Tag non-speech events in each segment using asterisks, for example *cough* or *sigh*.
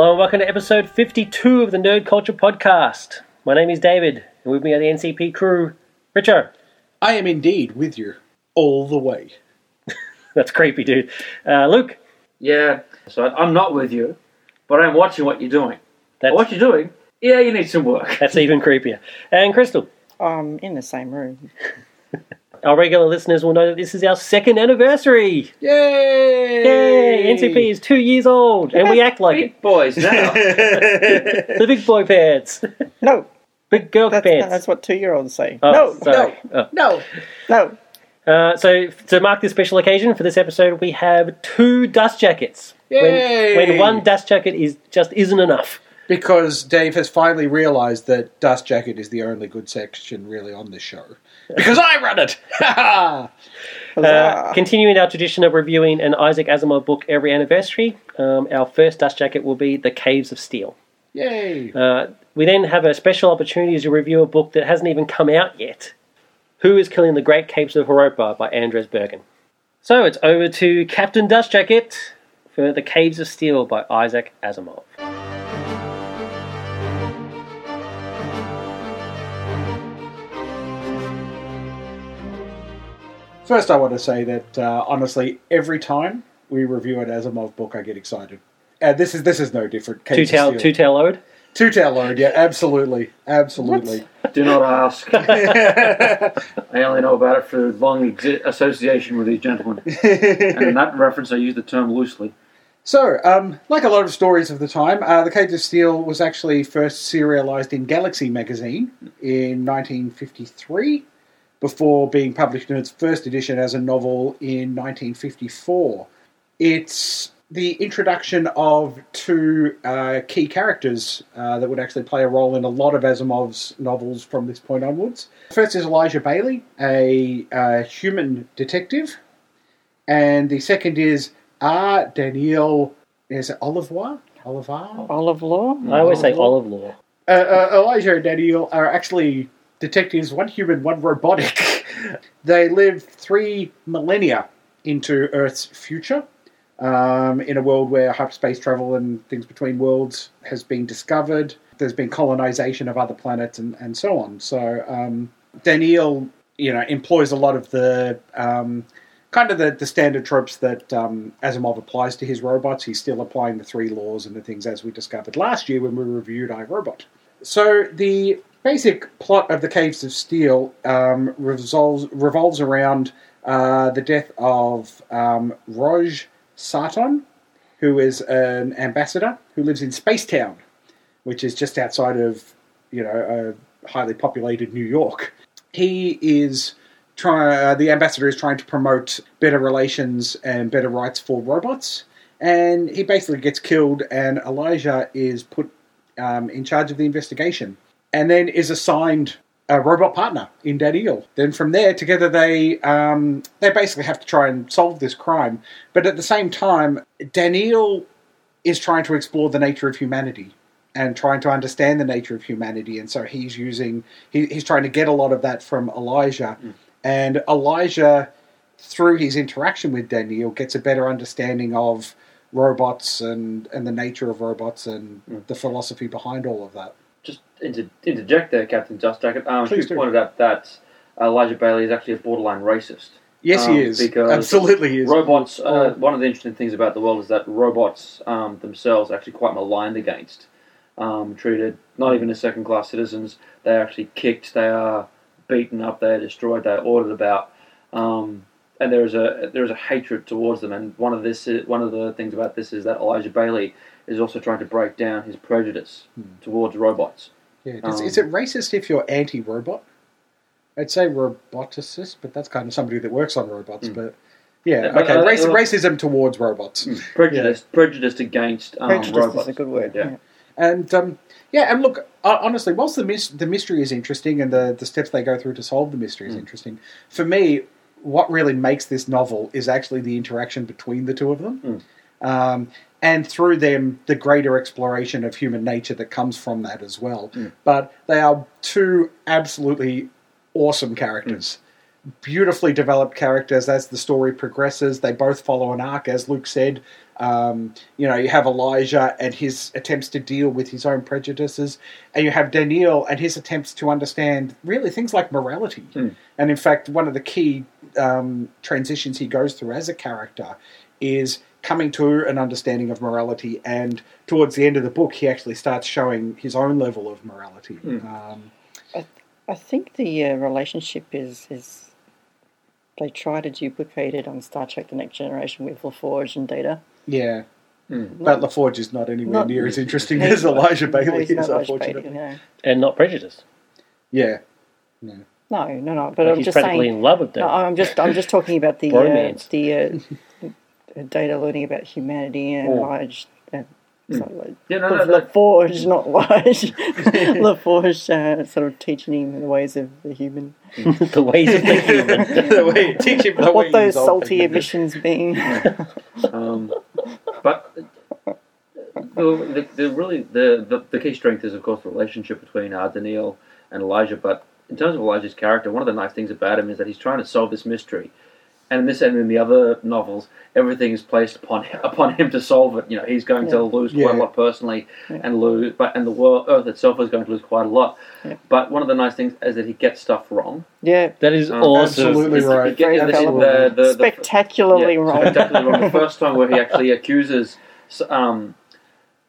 Hello and welcome to episode 52 of the Nerd Culture Podcast. My name is David, and with me are the NCP crew, Richo. I am indeed with you all the way. *laughs* That's creepy, dude. Uh, Luke. Yeah, so I'm not with you, but I'm watching what you're doing. That's, What you're doing, yeah, you need some work. that's even creepier. And Crystal. Um, in the same room. *laughs* Our regular listeners will know that this is our second anniversary. Yay! Yay! NCP is two years old, and we act like it. Big boys now. *laughs* The big boy pants. *laughs* No, Big girl that's, pants. that's what two-year-olds say. Oh, no, sorry. Oh. No. no. Uh, so, to mark this special occasion for this episode, we have two dust jackets. Yay! When, when one dust jacket is just isn't enough. Because Dave has finally realised that Dust Jacket is the only good section really on this show. Because I run it! *laughs* Uh, continuing our tradition of reviewing an Isaac Asimov book every anniversary, um, our first dust jacket will be The Caves of Steel. Yay! Uh, we then have a special opportunity to review a book that hasn't even come out yet Who is Killing the Great Capes of Heropa by Andez Bergen. So it's over to Captain Dust Jacket for The Caves of Steel by Isaac Asimov. First, I want to say that uh, honestly, every time we review an Asimov book, I get excited. Uh, this is this is no different. Two tail, two tail load. Two tail load, yeah, absolutely, absolutely. Do not ask. *laughs* I only know about it for long exi- association with these gentlemen. And in that reference, I use the term loosely. So, um, like a lot of stories of the time, uh, The Cage of Steel was actually first serialized in Galaxy magazine in 1953, before being published in its first edition as a novel in 1954. It's the introduction of two uh, key characters uh, that would actually play a role in a lot of Asimov's novels from this point onwards. First is Elijah Baley, a uh, human detective, and the second is R. Daniel. Is it Olivois? Olivar? Olive law? I always say olive law. Uh, uh, Elijah and Daniel are actually detectives, one human, one robotic. *laughs* they live three millennia into Earth's future. Um, in a world where hyperspace travel and things between worlds has been discovered, there's been colonization of other planets and, and so on. So um, Daniel, you know, employs a lot of the um, kind of the, the standard tropes that um, Asimov applies to his robots. He's still applying the three laws and the things as we discovered last year when we reviewed I, Robot. So the basic plot of the Caves of Steel um, revolves, revolves around uh, the death of um, Roj Sarton, who is an ambassador who lives in Spacetown, which is just outside of you know a highly populated New York. He is try, uh, the ambassador is trying to promote better relations and better rights for robots, and he basically gets killed, and Elijah is put um, in charge of the investigation, and then is assigned a robot partner in Daniel. Then from there, together they um, they basically have to try and solve this crime, but at the same time, Daniel is trying to explore the nature of humanity and trying to understand the nature of humanity, and so he's using he, he's trying to get a lot of that from Elijah, and Elijah through his interaction with Daniel gets a better understanding of robots and and the nature of robots and the philosophy behind all of that. Just inter- interject there, Captain Dust Jacket. Um, Please you do. pointed out that Elijah Baley is actually a borderline racist. Yes, Um, he is. because Absolutely, he is. Robots. Oh. Uh, one of the interesting things about the world is that robots um, themselves are actually quite maligned against, um, treated not even as second-class citizens. They're actually kicked. They are beaten up. They are destroyed. They are ordered about. Um, and there is a there is a hatred towards them. And one of this is, one of the things about this is that Elijah Baley is also trying to break down his prejudice Hmm. towards robots. Yeah, is, Um, is it racist if you're anti-robot? I'd say roboticist, but that's kind of somebody that works on robots. Mm. But yeah, Yeah, but, okay, uh, race, uh, racism towards robots, Prejudice prejudiced against um, Prejudice robots. is a good word. Yeah. Yeah. and um, yeah, and look, uh, honestly, whilst the mis- the mystery is interesting and the the steps they go through to solve the mystery is Mm. interesting, for me, what really makes this novel is actually the interaction between the two of them. Um, and through them, the greater exploration of human nature that comes from that as well. Mm. But they are two absolutely awesome characters. Beautifully developed characters as the story progresses. They both follow an arc, as Luke said. Um, you know, you have Elijah and his attempts to deal with his own prejudices, and you have Daniel and his attempts to understand really things like morality. Mm. And in fact, one of the key um, transitions he goes through as a character is coming to an understanding of morality. And towards the end of the book, he actually starts showing his own level of morality. Mm. Um, I think the uh, relationship is is they try to duplicate it on Star Trek: The Next Generation with LaForge and Data. yeah. Mm. But LaForge is not anywhere Not- near as *laughs* interesting as Elijah Baley he's is, Elijah unfortunately. Baley, no. and not prejudiced. Yeah. no, no, no. But Like, I'm he's just practically saying. in love with them. No, I'm just I'm just talking about the *laughs* uh, the uh, *laughs* data learning about humanity and Oh. large. Uh, sorry, like, Yeah, no, no, no. Not large. *laughs* LaForge uh, sort of teaching him the ways of the human. *laughs* the ways of the human. *laughs* the way, teach him the way what those salty emissions mean. Um, but the, the, the really the, the the key strength is of course the relationship between uh, Daniel and Elijah. But in terms of Elijah's character, one of the nice things about him is that he's trying to solve this mystery. And in this and in the other novels, everything is placed upon *laughs* upon him to solve it. You know, he's going to lose quite Yeah. a lot personally, Yeah. and lose, but and the world, Earth itself is going to lose quite a lot. Yeah. But one of the nice things is that he gets stuff wrong. yeah, That is Um, awesome. absolutely He right. the- the- the- spectacularly wrong. Spectacularly wrong. The first time where he *laughs* actually accuses um,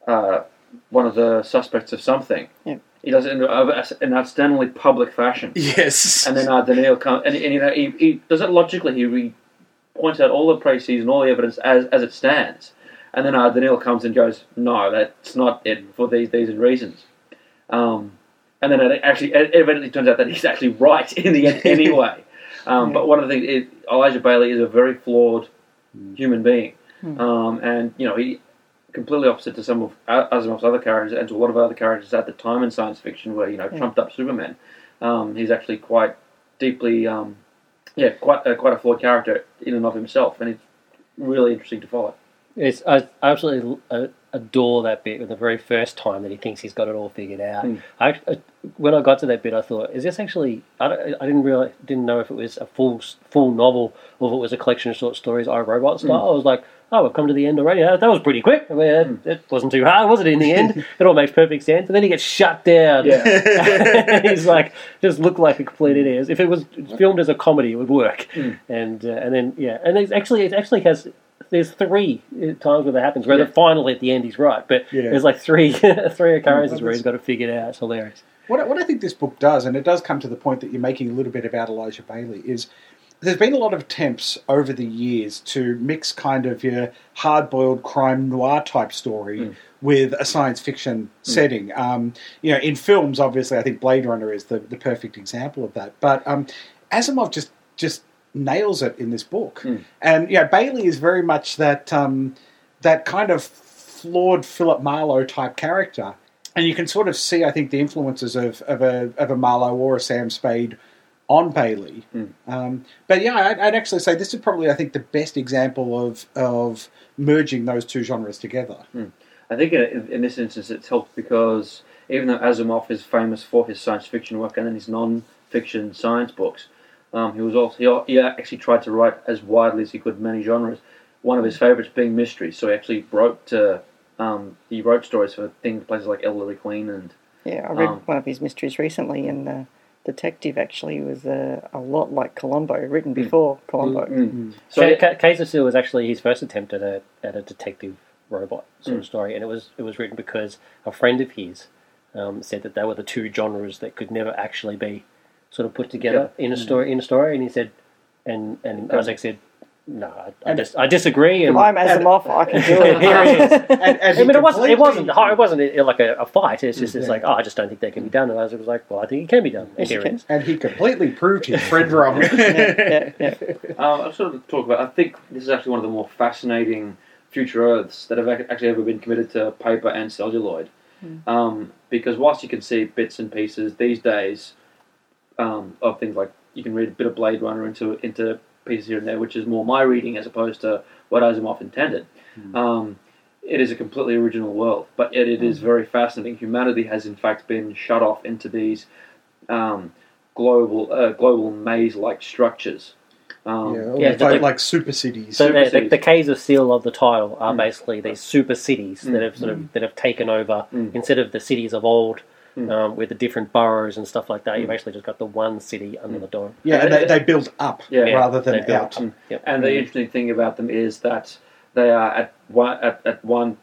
uh, one of the suspects of something. Yeah. He does it in a- an outstandingly public fashion. Yes. And then uh, Daniel comes, and, and you know, he, he does it logically. He re- points out all the précises and all the evidence as, as it stands. And then uh, Daniel comes and goes, no, that's not it for these these reasons. Um, and then it actually, it eventually turns out that he's actually right *laughs* in the end anyway. *laughs* Um, Yeah. But one of the things is Elijah Baley is a very flawed human being, Hmm. um, and you know he completely opposite to some of Asimov's other characters and to a lot of other characters at the time in science fiction, where you know trumped up Superman. Um, he's actually quite deeply, um, yeah, quite uh, quite a flawed character in and of himself, and it's really interesting to follow. It's, I absolutely uh, adore that bit with the very first time that he thinks he's got it all figured out. Mm. I, I, when I got to that bit, I thought, is this actually? I, I didn't realize, didn't know if it was a full full novel or if it was a collection of short stories, I Robot style. I was like, oh, we've come to the end already. That, was pretty quick. I mean, it, it wasn't too hard, was it? In the end, *laughs* it all makes perfect sense. And then he gets shut down. Yeah. *laughs* he's like, just looked like a complete idiot. If it was filmed as a comedy, it would work. Mm. And uh, and then yeah, and it's actually it actually has. There's three uh, times where that happens, where Yeah. the finally at the end he's right, but Yeah. there's like three *laughs* three occurrences Mm, where he's got it figured out. It's hilarious. What, I- what I think this book does, and it does come to the point that you're making a little bit about Elijah Baley, is there's been a lot of attempts over the years to mix kind of your hard boiled crime noir type story Mm. with a science fiction setting. Um, you know, in films, obviously, I think Blade Runner is the, the perfect example of that. But um, Asimov just just nails it in this book, Mm. and yeah, Baley is very much that um, that kind of flawed Philip Marlowe type character and you can sort of see, I think, the influences of, of a of a Marlowe or a Sam Spade on Baley. Mm. Um, but yeah, I'd, I'd actually say this is probably, I think, the best example of of merging those two genres together. I think in, in this instance it's helped because even though Asimov is famous for his science fiction work and then his non-fiction science books, um, he was also he, he actually tried to write as widely as he could many genres. One of his favorites being mysteries, so he actually wrote uh, um, he wrote stories for things places like Ellery Queen and Yeah, I read Um, one of his mysteries recently, and the detective actually was uh, a lot like Columbo, written before Columbo. Mm. So So yeah, Ca- Case of Seal was actually his first attempt at a at a detective robot sort Mm. of story, and it was it was written because a friend of his um, said that they were the two genres that could never actually be sort of put together in a story in a story, and he said, and and Isaac said, no, I, I, dis- I disagree, and I'm Asimov, I can *laughs* do it. Here it is. *laughs* And, and I mean, it wasn't. It wasn't. completely- It wasn't like a, a fight. It's just. It's like, oh, I just don't think that can be done. And Isaac was like, well, I think it can be done. And Yes, here you it can. is. And he completely proved his friend wrong. *laughs* yeah, yeah, yeah. Um, I'll sort of talk about. I think this is actually one of the more fascinating future Earths that have actually ever been committed to paper and celluloid. Um, because whilst you can see bits and pieces these days um, of things like you can read a bit of Blade Runner into into pieces here and there, which is more my reading as opposed to what Asimov intended. Um, it is a completely original world, but yet it is very fascinating. Humanity has in fact been shut off into these um, global uh, global maze-like structures Um, Yeah, Yeah, like, the- like super cities. So Super the, the, cities. the Caves of Steel of the title are Mm. basically these super cities Mm. that have sort of that have taken over Mm. instead of the cities of old. Mm. Um, with the different boroughs and stuff like that, you've Mm. actually just got the one city under Mm. the dome. yeah, and they, they build up Yeah. Yeah, rather than they out. Mm. Yep. And the interesting thing about them is that they are at one at, at one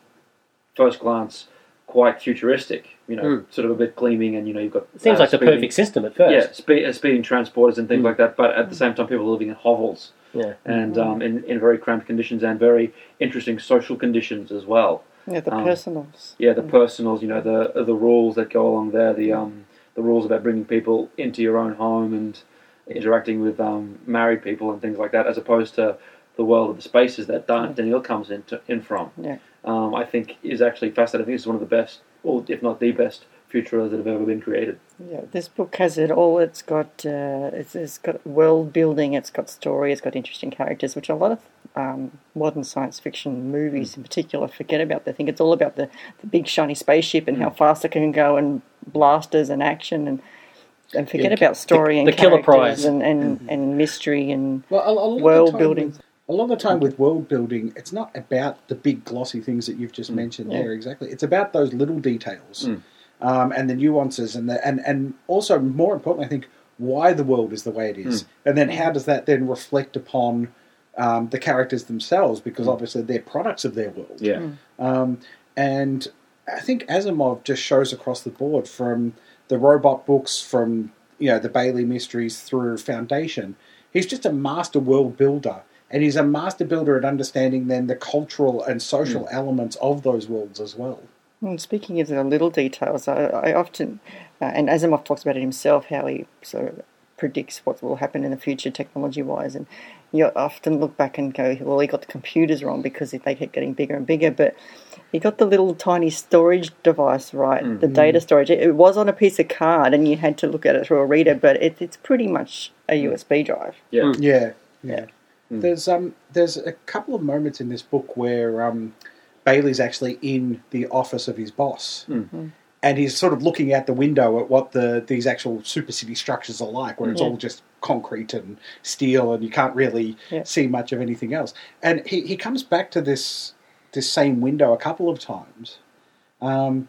first glance quite futuristic. You know, Mm. sort of a bit gleaming, and you know you've got It seems uh, like the perfect system at first. Yeah, speed, uh, speeding transporters and things Mm. like that. But at the same time, people are living in hovels Yeah. and um, in, in very cramped conditions and very interesting social conditions as well. Yeah, the Um, personals. Yeah, the Mm. personals, you know, the the rules that go along there, the um, the rules about bringing people into your own home and interacting with um, married people and things like that, as opposed to the world of the spaces that Dan- Daniel comes into, in from. Yeah. Um, I think is actually fascinating. I think it's one of the best, or if not the best, futuras that have ever been created. Yeah, this book has it all. It's got uh, it's, it's got world building. It's got story. It's got interesting characters, which a lot of um, modern science fiction movies, in particular, forget about. They think it's all about the, the big shiny spaceship and how fast it can go, and blasters and action, and and forget Yeah, about story the and the killer prize. and, and, and mystery and Well, a, a the world building. with- a lot of the time with world building, it's not about the big glossy things that you've just Mm. mentioned Yeah. there. Exactly, it's about those little details Mm. um, and the nuances, and the and and also more importantly, I think why the world is the way it is, and then how does that then reflect upon um, the characters themselves? Because Mm. obviously they're products of their world. Yeah. Mm. Um, and I think Asimov just shows across the board from the robot books, from you know the Baley mysteries through Foundation. He's just a master world builder, and he's a master builder at understanding then the cultural and social elements of those worlds as well. And speaking of the little details, I, I often, uh, and Asimov talks about it himself, how he sort of predicts what will happen in the future technology wise. And you often look back and go, well, he got the computers wrong because they kept getting bigger and bigger. But he got the little tiny storage device right, the data storage. It, it was on a piece of card and you had to look at it through a reader, but it, it's pretty much a USB drive. Yeah. Mm. Yeah, yeah. Mm. There's um there's a couple of moments in this book where um Baley's actually in the office of his boss. Mm. And he's sort of looking out the window at what the these actual super city structures are like, where it's Yeah. all just concrete and steel, and you can't really Yeah. see much of anything else. And he, he comes back to this this same window a couple of times, um,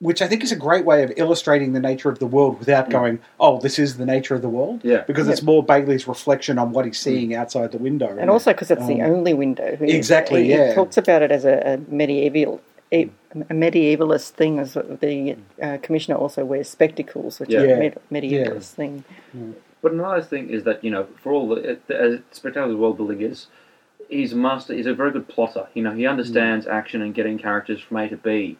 which I think is a great way of illustrating the nature of the world without going, "Oh, this is the nature of the world." Yeah. because it's more Baley's reflection on what he's seeing outside the window. And also because it's the Um, only window. He- exactly, he, yeah. He talks about it as a, a medieval. A, a medievalist thing as the uh, commissioner also wears spectacles, which Yeah. is a med- medievalist thing. But another thing is that you know, for all the uh, as uh, spectacular world building is, he's a master. He's a very good plotter. You know, he understands mm. action and getting characters from A to B.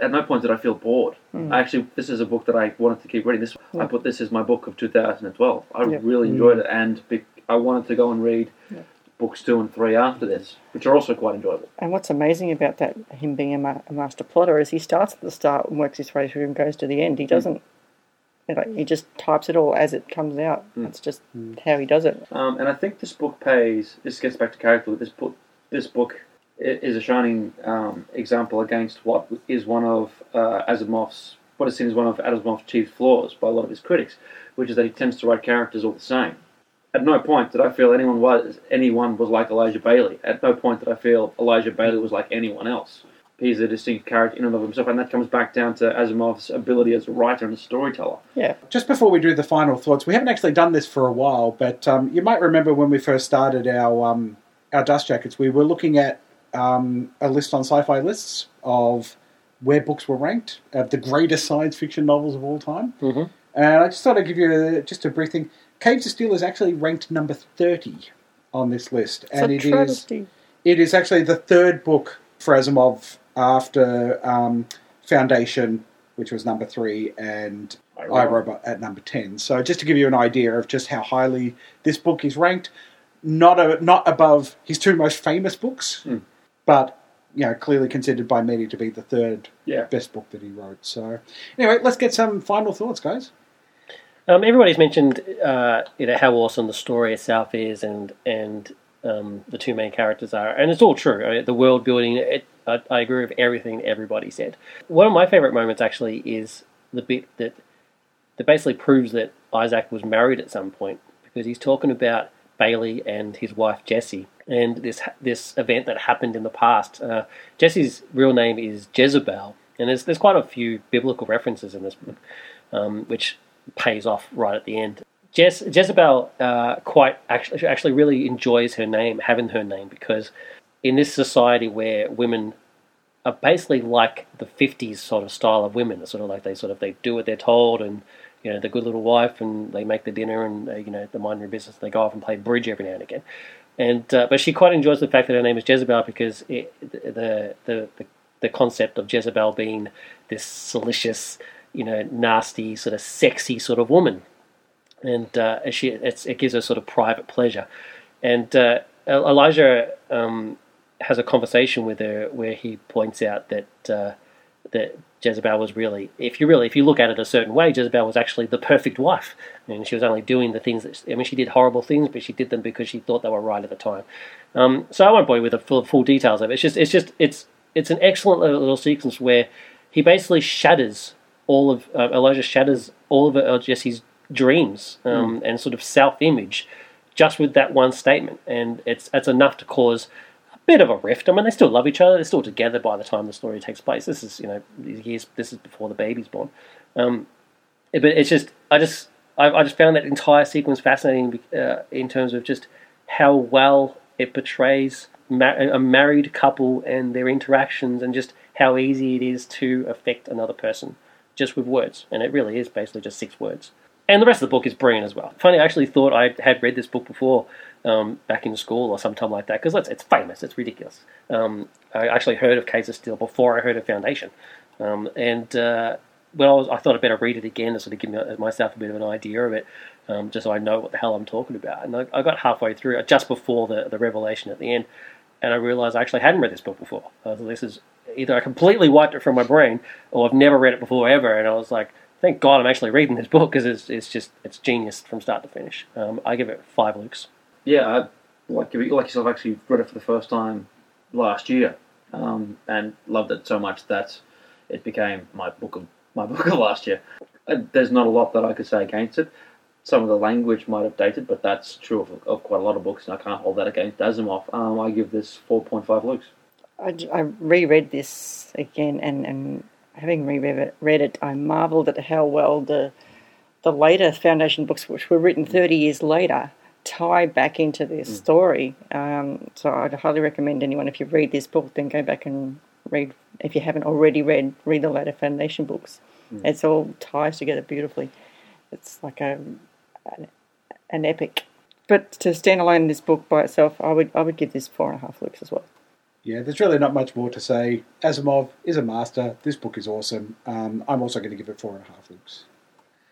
At no point did I feel bored. Mm. I actually, this is a book that I wanted to keep reading. This I put this as my book of 2012. I Yeah. really mm. enjoyed it, and be, I wanted to go and read Yeah. books two and three after this, which are also quite enjoyable. And what's amazing about that, him being a, ma- a master plotter, is he starts at the start and works his way through and goes to the end. He hmm. doesn't. Know, he just types it all as it comes out. Mm. That's just how he does it. Um, and I think this book pays. This gets back to character. This book, this book is a shining um, example against what is one of uh, Asimov's, what is seen as one of Asimov's chief flaws by a lot of his critics, which is that he tends to write characters all the same. At no point did I feel anyone was anyone was like Elijah Baley. At no point did I feel Elijah Baley was like anyone else. He's a distinct character in and of himself, and that comes back down to Asimov's ability as a writer and a storyteller. Yeah. Just before we do the final thoughts, we haven't actually done this for a while, but um, you might remember when we first started our um, our dust jackets, we were looking at um, a list on sci-fi lists of where books were ranked of the greatest science fiction novels of all time. Mhm. And I just thought I'd give you a, just a brief thing. Caves of Steel is actually ranked number thirty on this list, It's and a it is, it is actually the third book for Asimov after um, Foundation, which was number three, and I, Robot at number ten. So just to give you an idea of just how highly this book is ranked, not a, not above his two most famous books, Hmm. but you know clearly considered by many to be the third Yeah. best book that he wrote. So anyway, let's get some final thoughts, guys. Um, everybody's mentioned, uh, you know, how awesome the story itself is, and and um, the two main characters are, and it's all true. I mean, the world building, it, I, I agree with everything everybody said. One of my favorite moments actually is the bit that that basically proves that Isaac was married at some point because he's talking about Baley and his wife Jessie, and this this event that happened in the past. Uh, Jessie's real name is Jezebel, and there's there's quite a few biblical references in this book, um, which pays off right at the end. Jez, Jezebel uh, quite actually actually really enjoys her name, having her name, because in this society where women are basically like the 50s sort of style of women. Sort of like they sort of they do what they're told and you know the good little wife and they make the dinner and uh, you know they mind their business. And they go off and play bridge every now and again. And uh, but she quite enjoys the fact that her name is Jezebel because it, the, the the the concept of Jezebel being this salacious, you know, nasty, sort of sexy sort of woman, and uh, she it gives her sort of private pleasure. And uh, Elijah um, has a conversation with her where he points out that uh, that Jezebel was really, if you really, if you look at it a certain way, Jezebel was actually the perfect wife, I and she was only doing the things that I mean, she did horrible things, but she did them because she thought they were right at the time. Um, so I won't bore you with the full, full details of it. It's just, it's just, it's, it's an excellent little sequence where he basically shatters all of uh, Elijah shatters all of uh, Jessie's dreams um, mm. and sort of self-image just with that one statement, and it's it's enough to cause a bit of a rift. I mean, they still love each other. They're still together by the time the story takes place. This is, you know, years. This is before the baby's born. Um, but it's just, I just, I, I, just found that entire sequence fascinating uh, in terms of just how well it portrays ma- a married couple and their interactions, and just how easy it is to affect another person just with words. And it really is basically just six words. And the rest of the book is brilliant as well. Funny, I actually thought I had read this book before um, back in school or sometime like that because it's it's famous, it's ridiculous. Um, I actually heard of Case of Steel before I heard of Foundation, um, and uh, when I was, I thought I'd better read it again to sort of give myself a bit of an idea of it, um, just so I know what the hell I'm talking about. And I, I, got halfway through just before the the revelation at the end, and I realised I actually hadn't read this book before. Uh, this is either I completely wiped it from my brain or I've never read it before ever, and I was like thank God I'm actually reading this book because it's, it's just it's genius from start to finish. Um, I give it five Lukes yeah, I, like like yourself, actually read it for the first time last year, um, and loved it so much that it became my book of my *laughs* book of last year. There's not a lot that I could say against it. Some of the language might have dated, but that's true of, of quite a lot of books, and I can't hold that against Asimov. Um, I give this 4.5 Lukes. I, I reread this again, and, and having reread it, read it, I marvelled at how well the the later Foundation books, which were written 30 years later, tie back into this mm. story. Um, so I'd highly recommend anyone, if you read this book, then go back and read, if you haven't already read, read the later Foundation books. Mm. It's all ties together beautifully. It's like a an, an, epic. But to stand alone in this book by itself, I would I would give this four and a half looks as well. Yeah, there's really not much more to say. Asimov is a master. This book is awesome. Um, I'm also going to give it four and a half Lukes.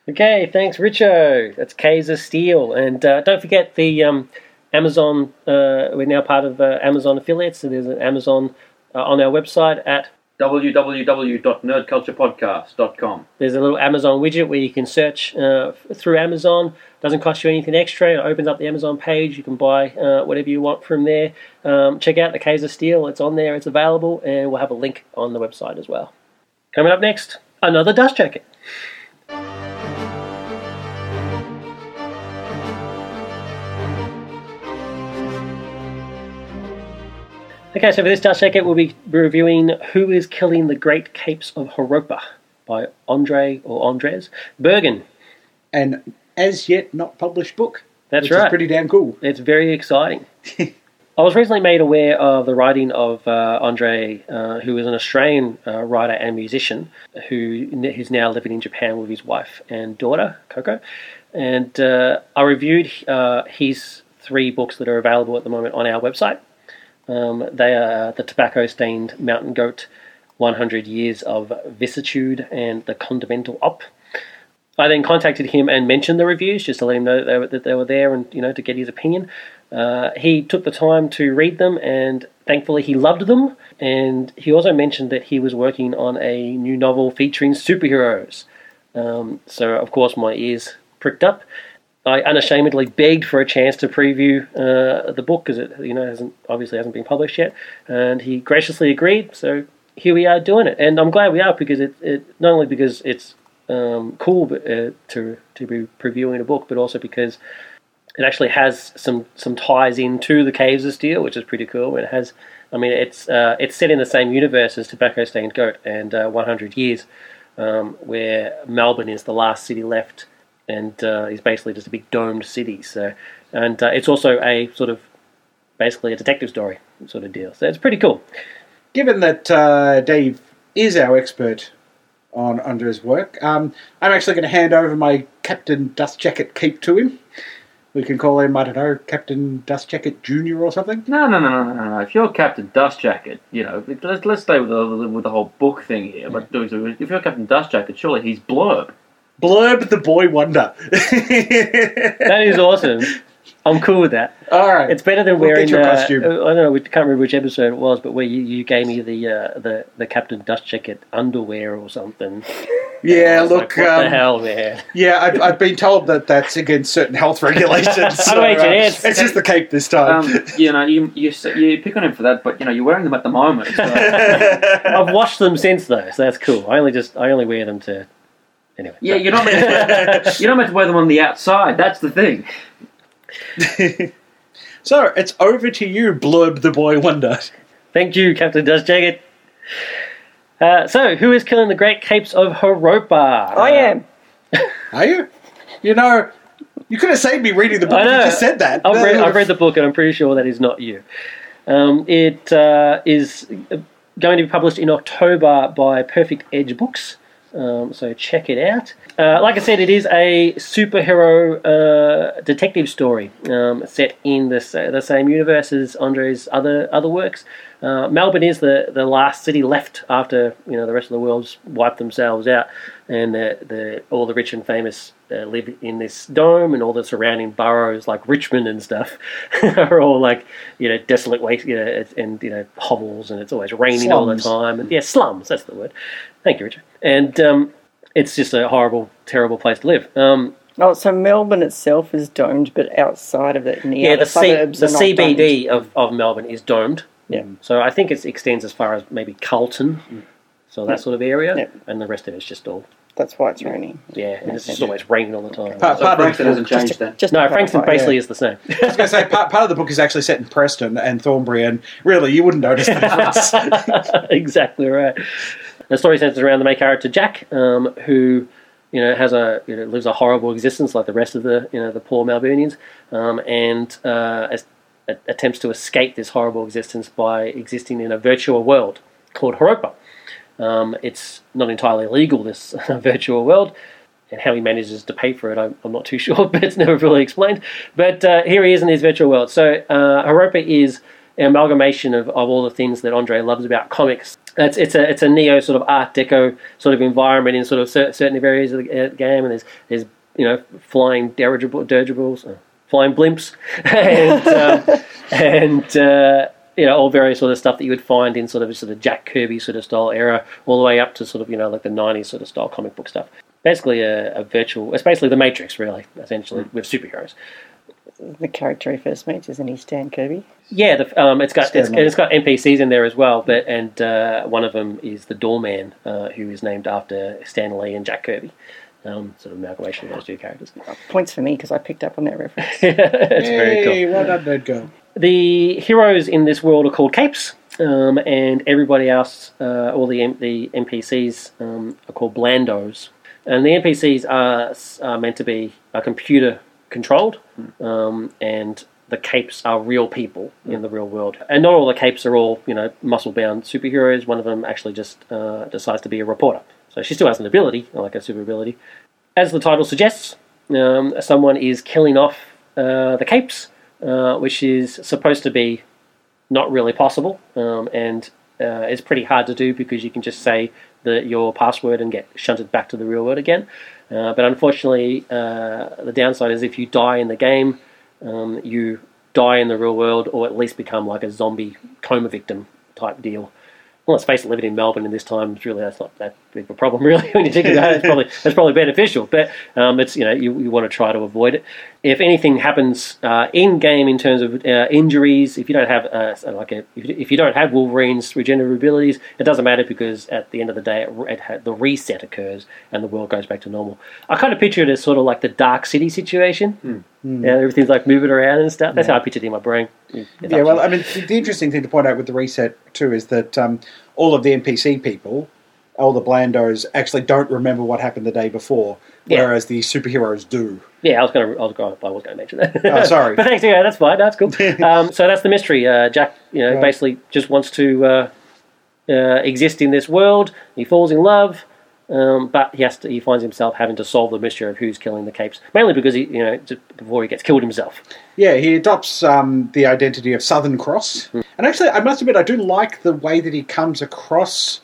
Okay, thanks, Richo. That's Caves of Steel. And uh, don't forget the um, Amazon, uh, we're now part of uh, Amazon affiliates, so there's an Amazon uh, on our website at www.nerdculturepodcast.com. There's a little Amazon widget where you can search uh, through Amazon. Doesn't cost you anything extra. It opens up the Amazon page. You can buy uh, whatever you want from there. Um, check out the Caves of Steel. It's on there. It's available, and we'll have a link on the website as well. Coming up next, another dust jacket. Okay, so for this Dust Jacket, we'll be reviewing Who is Killing the Great Capes of Heropa by Andre or Andez Bergen. An as yet not published book. That's right. pretty damn cool. It's very exciting. *laughs* I was recently made aware of the writing of uh, Andre, uh, who is an Australian uh, writer and musician who's now living in Japan with his wife and daughter, Coco. And uh, I reviewed uh, his three books that are available at the moment on our website. Um, they are the tobacco stained mountain goat, 100 years of vicissitude, and the Condimental Op. I then contacted him and mentioned the reviews just to let him know that they were, that they were there and you know to get his opinion. Uh, he took the time to read them and thankfully he loved them. And he also mentioned that he was working on a new novel featuring superheroes. Um, so of course my ears pricked up. I unashamedly begged for a chance to preview uh, the book because it, you know, hasn't obviously hasn't been published yet, and he graciously agreed. So here we are doing it, and I'm glad we are because it, it not only because it's um, cool but, uh, to to be previewing a book, but also because it actually has some some ties into the Caves of Steel, which is pretty cool. It has, I mean, it's uh, it's set in the same universe as Tobacco Stained Goat and uh, 100 Years, um, where Melbourne is the last city left, and uh, is basically just a big domed city. So, and uh, it's also a sort of basically a detective story sort of deal. So it's pretty cool. Given that uh, Dave is our expert on Andre's work, um, I'm actually going to hand over my Captain Dust Jacket cape to him. We can call him, I don't know, Captain Dust Jacket Junior or something. No, no, no, no, no, no. If you're Captain Dust Jacket, you know, let's, let's stay with the, with the whole book thing here. But doing if you're Captain Dust Jacket, surely he's Blurb. Blurb the Boy Wonder. That is awesome. I'm cool with that. All right. It's better than We'll wearing. your uh, costume. I don't know. We can't remember which episode it was, but where you, you gave me the uh, the the Captain Dust Jacket underwear or something. *laughs* yeah, look. like, what the um, hell, man? Yeah, I've, I've been told that that's against certain health *laughs* regulations. so, wait, uh, yes. it's just the cape this time. Um, you know, you, you you pick on him for that, but you know, you're wearing them at the moment. So. *laughs* I've washed them since though, so that's cool. I only just I only wear them to. Anyway. yeah, you're not meant to, *laughs* you're not meant to wear them on the outside. That's the thing. *laughs* so it's over to you, Blurb the Boy Wonder. Thank you, Captain Dust Jacket. Uh, so, who is killing the great capes of Heropa? I am. *laughs* Are you? You know, you could have saved me reading the book I if you just said that. I've read, I've read the book, and I'm pretty sure that is not you. Um, it uh, is going to be published in October by Perfect Edge Books, um, so check it out. Uh, like I said, it is a superhero uh, detective story um, set in the, the same universe as Andre's other other works. Uh, Melbourne is the, the last city left after you know the rest of the world's wiped themselves out, and the, the all the rich and famous uh, live in this dome, and all the surrounding boroughs like Richmond and stuff *laughs* are all like you know desolate waste, you know, and you know hovels, and it's always raining all the time, and yeah, slums. That's the word. Thank you, Richard. And um, it's just a horrible, terrible place to live. Um, Oh, so Melbourne itself is domed, but outside of it, in the yeah, outer the, C- suburbs the are domed. CBD of, of Melbourne is domed. Yeah. So I think it extends as far as maybe Carlton, so that Yeah. sort of area, Yeah. and the rest of it's just all That's why it's raining. yeah, and it's just always raining all the time. Pa- So Pardon. Frankston hasn't changed Just, then. just no, to Frankston clarify, basically yeah. is the same. *laughs* I was going to say, part, part of the book is actually set in Preston and Thornbury, and really, you wouldn't notice the difference. *laughs* *laughs* exactly right. The story centers around the main character Jack, um, who you know has a you know lives a horrible existence like the rest of the you know the poor Melburnians, um, and uh, as, a- attempts to escape this horrible existence by existing in a virtual world called Heropa. Um, it's not entirely legal this *laughs* virtual world. And how he manages to pay for it, I'm, I'm not too *laughs* sure, but it's never really explained. But uh, here he is in his virtual world. So uh, Heropa is an amalgamation of, of all the things that Andre loves about comics. It's, it's a it's a neo sort of Art Deco sort of environment in sort of cer- certain areas of the uh, game, and there's there's you know flying dirigible dirigibles, uh, flying blimps, *laughs* and um, and uh, you know all various sort of stuff that you would find in sort of sort of Jack Kirby sort of style era, all the way up to sort of you know like the '90s sort of style comic book stuff. Basically, a, a virtual. It's basically the Matrix, really, essentially with superheroes. The character he first meets isn't he Stan Kirby? Yeah, the, um, it's got it's, it's got NPCs in there as well, but and uh, one of them is the Doorman, uh, who is named after Stan Lee and Jack Kirby. Um, sort of amalgamation of those two characters. *laughs* Points for me because I picked up on that reference. *laughs* it's very cool. Hey, well done, Nerd Girl. The heroes in this world are called capes, um, and everybody else, uh, all the M- the NPCs, um, are called blandos. And the NPCs are, are meant to be a computer controlled, um, and the capes are real people in the real world. And not all the capes are all you know muscle bound superheroes. One of them actually just uh, decides to be a reporter, so she still has an ability, like a super ability. As the title suggests, um, someone is killing off uh, the capes, uh, which is supposed to be not really possible, um, and uh, it's pretty hard to do because you can just say the, your password and get shunted back to the real world again. Uh, but unfortunately, uh, the downside is if you die in the game, um, you die in the real world, or at least become like a zombie coma victim type deal. Well, let's face it, living in Melbourne in this time, really, that's not that bit of a problem, *laughs* really. When you think about it, it's probably *laughs* it's probably beneficial, but um, it's you know you, you want to try to avoid it. If anything happens uh, in game in terms of uh, injuries, if you don't have uh, like a, if, if you don't have Wolverine's regenerative abilities, it doesn't matter because at the end of the day, it, it ha- the reset occurs and the world goes back to normal. I kind of picture it as sort of like the Dark City situation. Yeah, everything's like moving around and stuff. That's how I pictured it in my brain. It's Yeah, well. I mean, the, the interesting thing to point out with the reset too is that um, all of the NPC people, all the Blandos, actually don't remember what happened the day before, Yeah. whereas the superheroes do. Yeah, I was going to. I was going. I was going to mention that. Oh, sorry. *laughs* but thanks. Yeah, that's fine. That's cool. *laughs* um, so that's the mystery. Uh, Jack, you know, Right. basically just wants to uh, uh, exist in this world. He falls in love, um, but he has to. He finds himself having to solve the mystery of who's killing the capes. Mainly because he, you know, just before he gets killed himself. Yeah, he adopts um, the identity of Southern Cross. And actually, I must admit, I do like the way that he comes across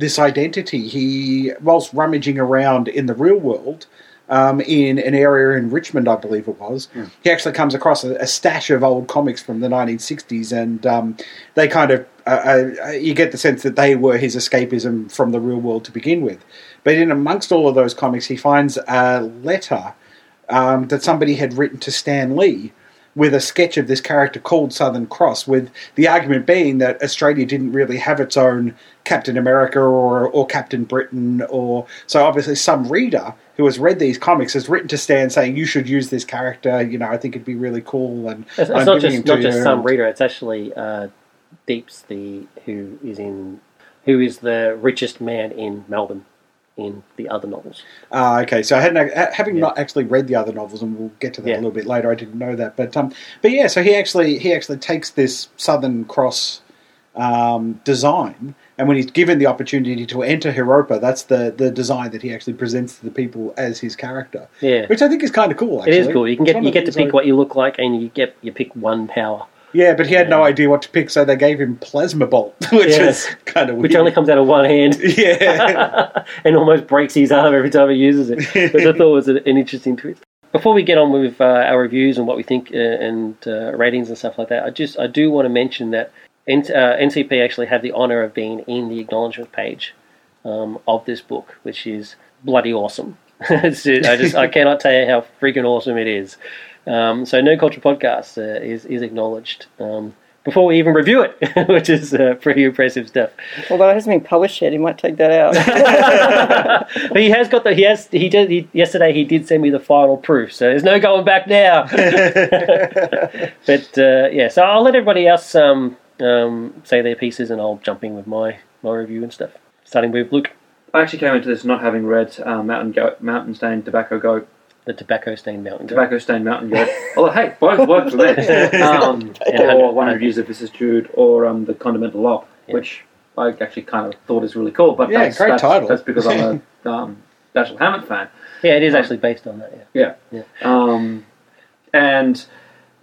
this identity. He, whilst rummaging around in the real world, um, in an area in Richmond, I believe it was, he actually comes across a, a stash of old comics from the 1960s, and um, they kind of, uh, uh, you get the sense that they were his escapism from the real world to begin with. But in amongst all of those comics, he finds a letter um, that somebody had written to Stan Lee with a sketch of this character called Southern Cross, with the argument being that Australia didn't really have its own Captain America or, or Captain Britain, or so obviously some reader who has read these comics has written to Stan saying you should use this character. You know, I think it'd be really cool. And It's, it's not just not just some reader. It's actually uh, Deeps, the who is in who is the richest man in Melbourne in the other novels. Ah, okay. So I hadn't ha- having not actually read the other novels, and we'll get to that Yeah. a little bit later. I didn't know that, but um, but yeah. So he actually he actually takes this Southern Cross um, design, and when he's given the opportunity to enter Heropa, that's the the design that he actually presents to the people as his character, Yeah, which I think is kind of cool. it Actually. is cool. You can It's get you get to pick like- what you look like, and you get you pick one power, Yeah, but he had no idea what to pick, so they gave him Plasma Bolt, *laughs* which Yeah. is kind of weird. which only comes out of one hand. *laughs* yeah. *laughs* and almost breaks his arm every time he uses it, which I thought was an, an interesting twist. Before we get on with uh, our reviews and what we think uh, and uh, ratings and stuff like that, I just I do want to mention that N- uh, NCP actually had the honor of being in the acknowledgement page um, of this book, which is bloody awesome. It's I just I cannot tell you how freaking awesome it is. Um, so Nerd Culture Podcast uh, is is acknowledged um, before we even review it, *laughs* which is uh, pretty impressive stuff. Although it hasn't been published yet, he might take that out. but *laughs* he has got the he has he did he, yesterday he did send me the final proof so there's no going back now *laughs* but uh, yeah so I'll let everybody else um, um, say their pieces and I'll jump in with my my review and stuff starting with Luke I actually came into this not having read uh, Mountain Goat, Mountain Stained Tobacco Goat, the tobacco stained mountain Goat. Tobacco Stained Mountain Goat. Although hey, both *laughs* work for me. Um, or one reviews of Jude, or um, the Condimental Lop, Yeah. which I actually kind of thought is really cool. But Yeah, that's, great that's, title. That's because I'm a *laughs* um, Dashiell Hammett fan. yeah it is actually based on that yeah Yeah. Um, and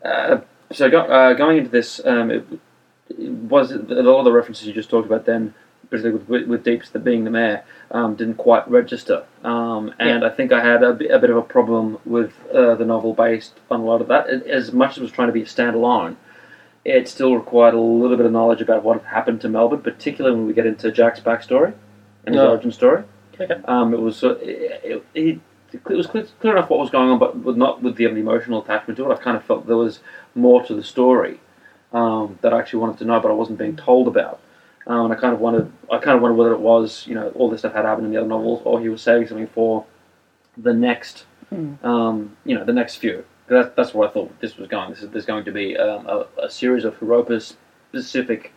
uh, so go, uh, going into this, um, it, it was a lot of the references you just talked about then, particularly with, with Deeps the being the mayor, um, didn't quite register. Um, and I think I had a, bit- a bit of a problem with uh, the novel based on a lot of that. It, as much as it was trying to be a standalone, it still required a little bit of knowledge about what had happened to Melbourne, particularly when we get into Jack's backstory and his Oh. origin story. okay Um, it was uh, it, it, it was clear, clear enough what was going on, but with not with the emotional attachment to it. I kind of felt there was more to the story um, that I actually wanted to know, but I wasn't being told about. Um, and I kind of wanted, I kind of wondered whether it was, you know, all this stuff had happened in the other novels, or he was saving something for the next, um, you know, the next few. That, that's where I thought this was going. This is, there's going to be um, a, a series of Heropa specific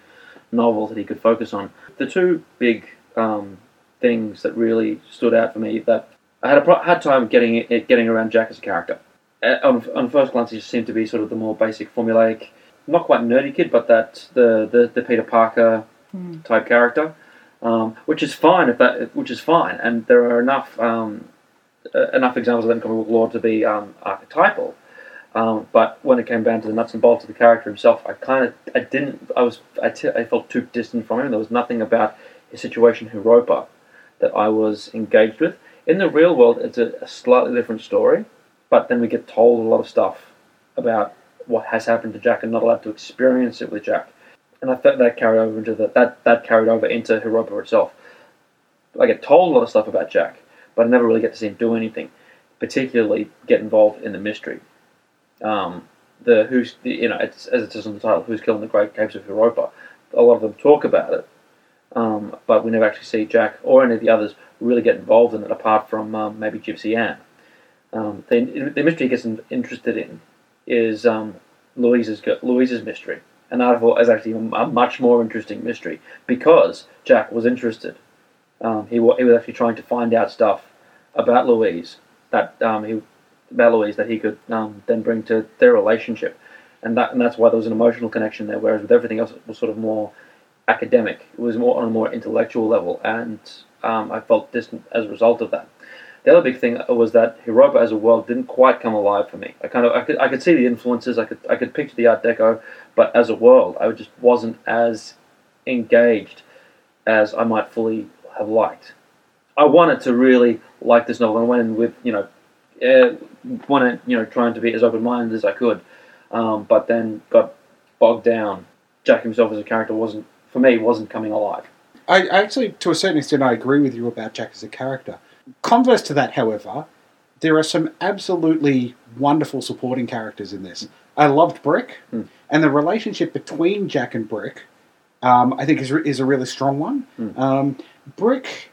novels that he could focus on. The two big um, things that really stood out for me that I had a pro- had time getting it, getting around Jack as a character. Uh, on, on first glance, he just seemed to be sort of the more basic, formulaic, not quite nerdy kid, but that the the, the Peter Parker type character, um, which is fine if that which is fine, and there are enough um, uh, enough examples of that in comic book to be um, archetypal. Um, but when it came down to the nuts and bolts of the character himself, I kind of I didn't I was I, t- I felt too distant from him. There was nothing about his situation Heropa that I was engaged with. In the real world, it's a, a slightly different story, but then we get told a lot of stuff about what has happened to Jack and not allowed to experience it with Jack. And I thought that carried over into the, that that carried over into Heropa itself. I get told a lot of stuff about Jack, but I never really get to see him do anything, particularly get involved in the mystery. Um, the who's the, you know it's, as it says in the title, who's killing the Great Capes of Heropa. A lot of them talk about it, um, but we never actually see Jack or any of the others really get involved in it, apart from um, maybe Gypsy Anne. Um, the, the mystery he gets in- interested in is um, Louise's Louise's mystery, and that is actually a much more interesting mystery because Jack was interested. Um, he, he was actually trying to find out stuff about Louise that um, he about Louise that he could um, then bring to their relationship, and that and that's why there was an emotional connection there. Whereas with everything else, it was sort of more academic. It was more on a more intellectual level, and um, I felt distant as a result of that. The other big thing was that Heropa as a world didn't quite come alive for me. I kind of I could I could see the influences. I could I could picture the Art Deco, but as a world, I just wasn't as engaged as I might fully have liked. I wanted to really like this novel and went in with you know uh, wanted you know trying to be as open minded as I could, um, but then got bogged down. Jack himself as a character wasn't for me wasn't coming alive. I actually, to a certain extent, I agree with you about Jack as a character. Converse to that, however, there are some absolutely wonderful supporting characters in this. I loved Brick, Mm. and the relationship between Jack and Brick, um, I think, is, re- is a really strong one. Mm. Um, Brick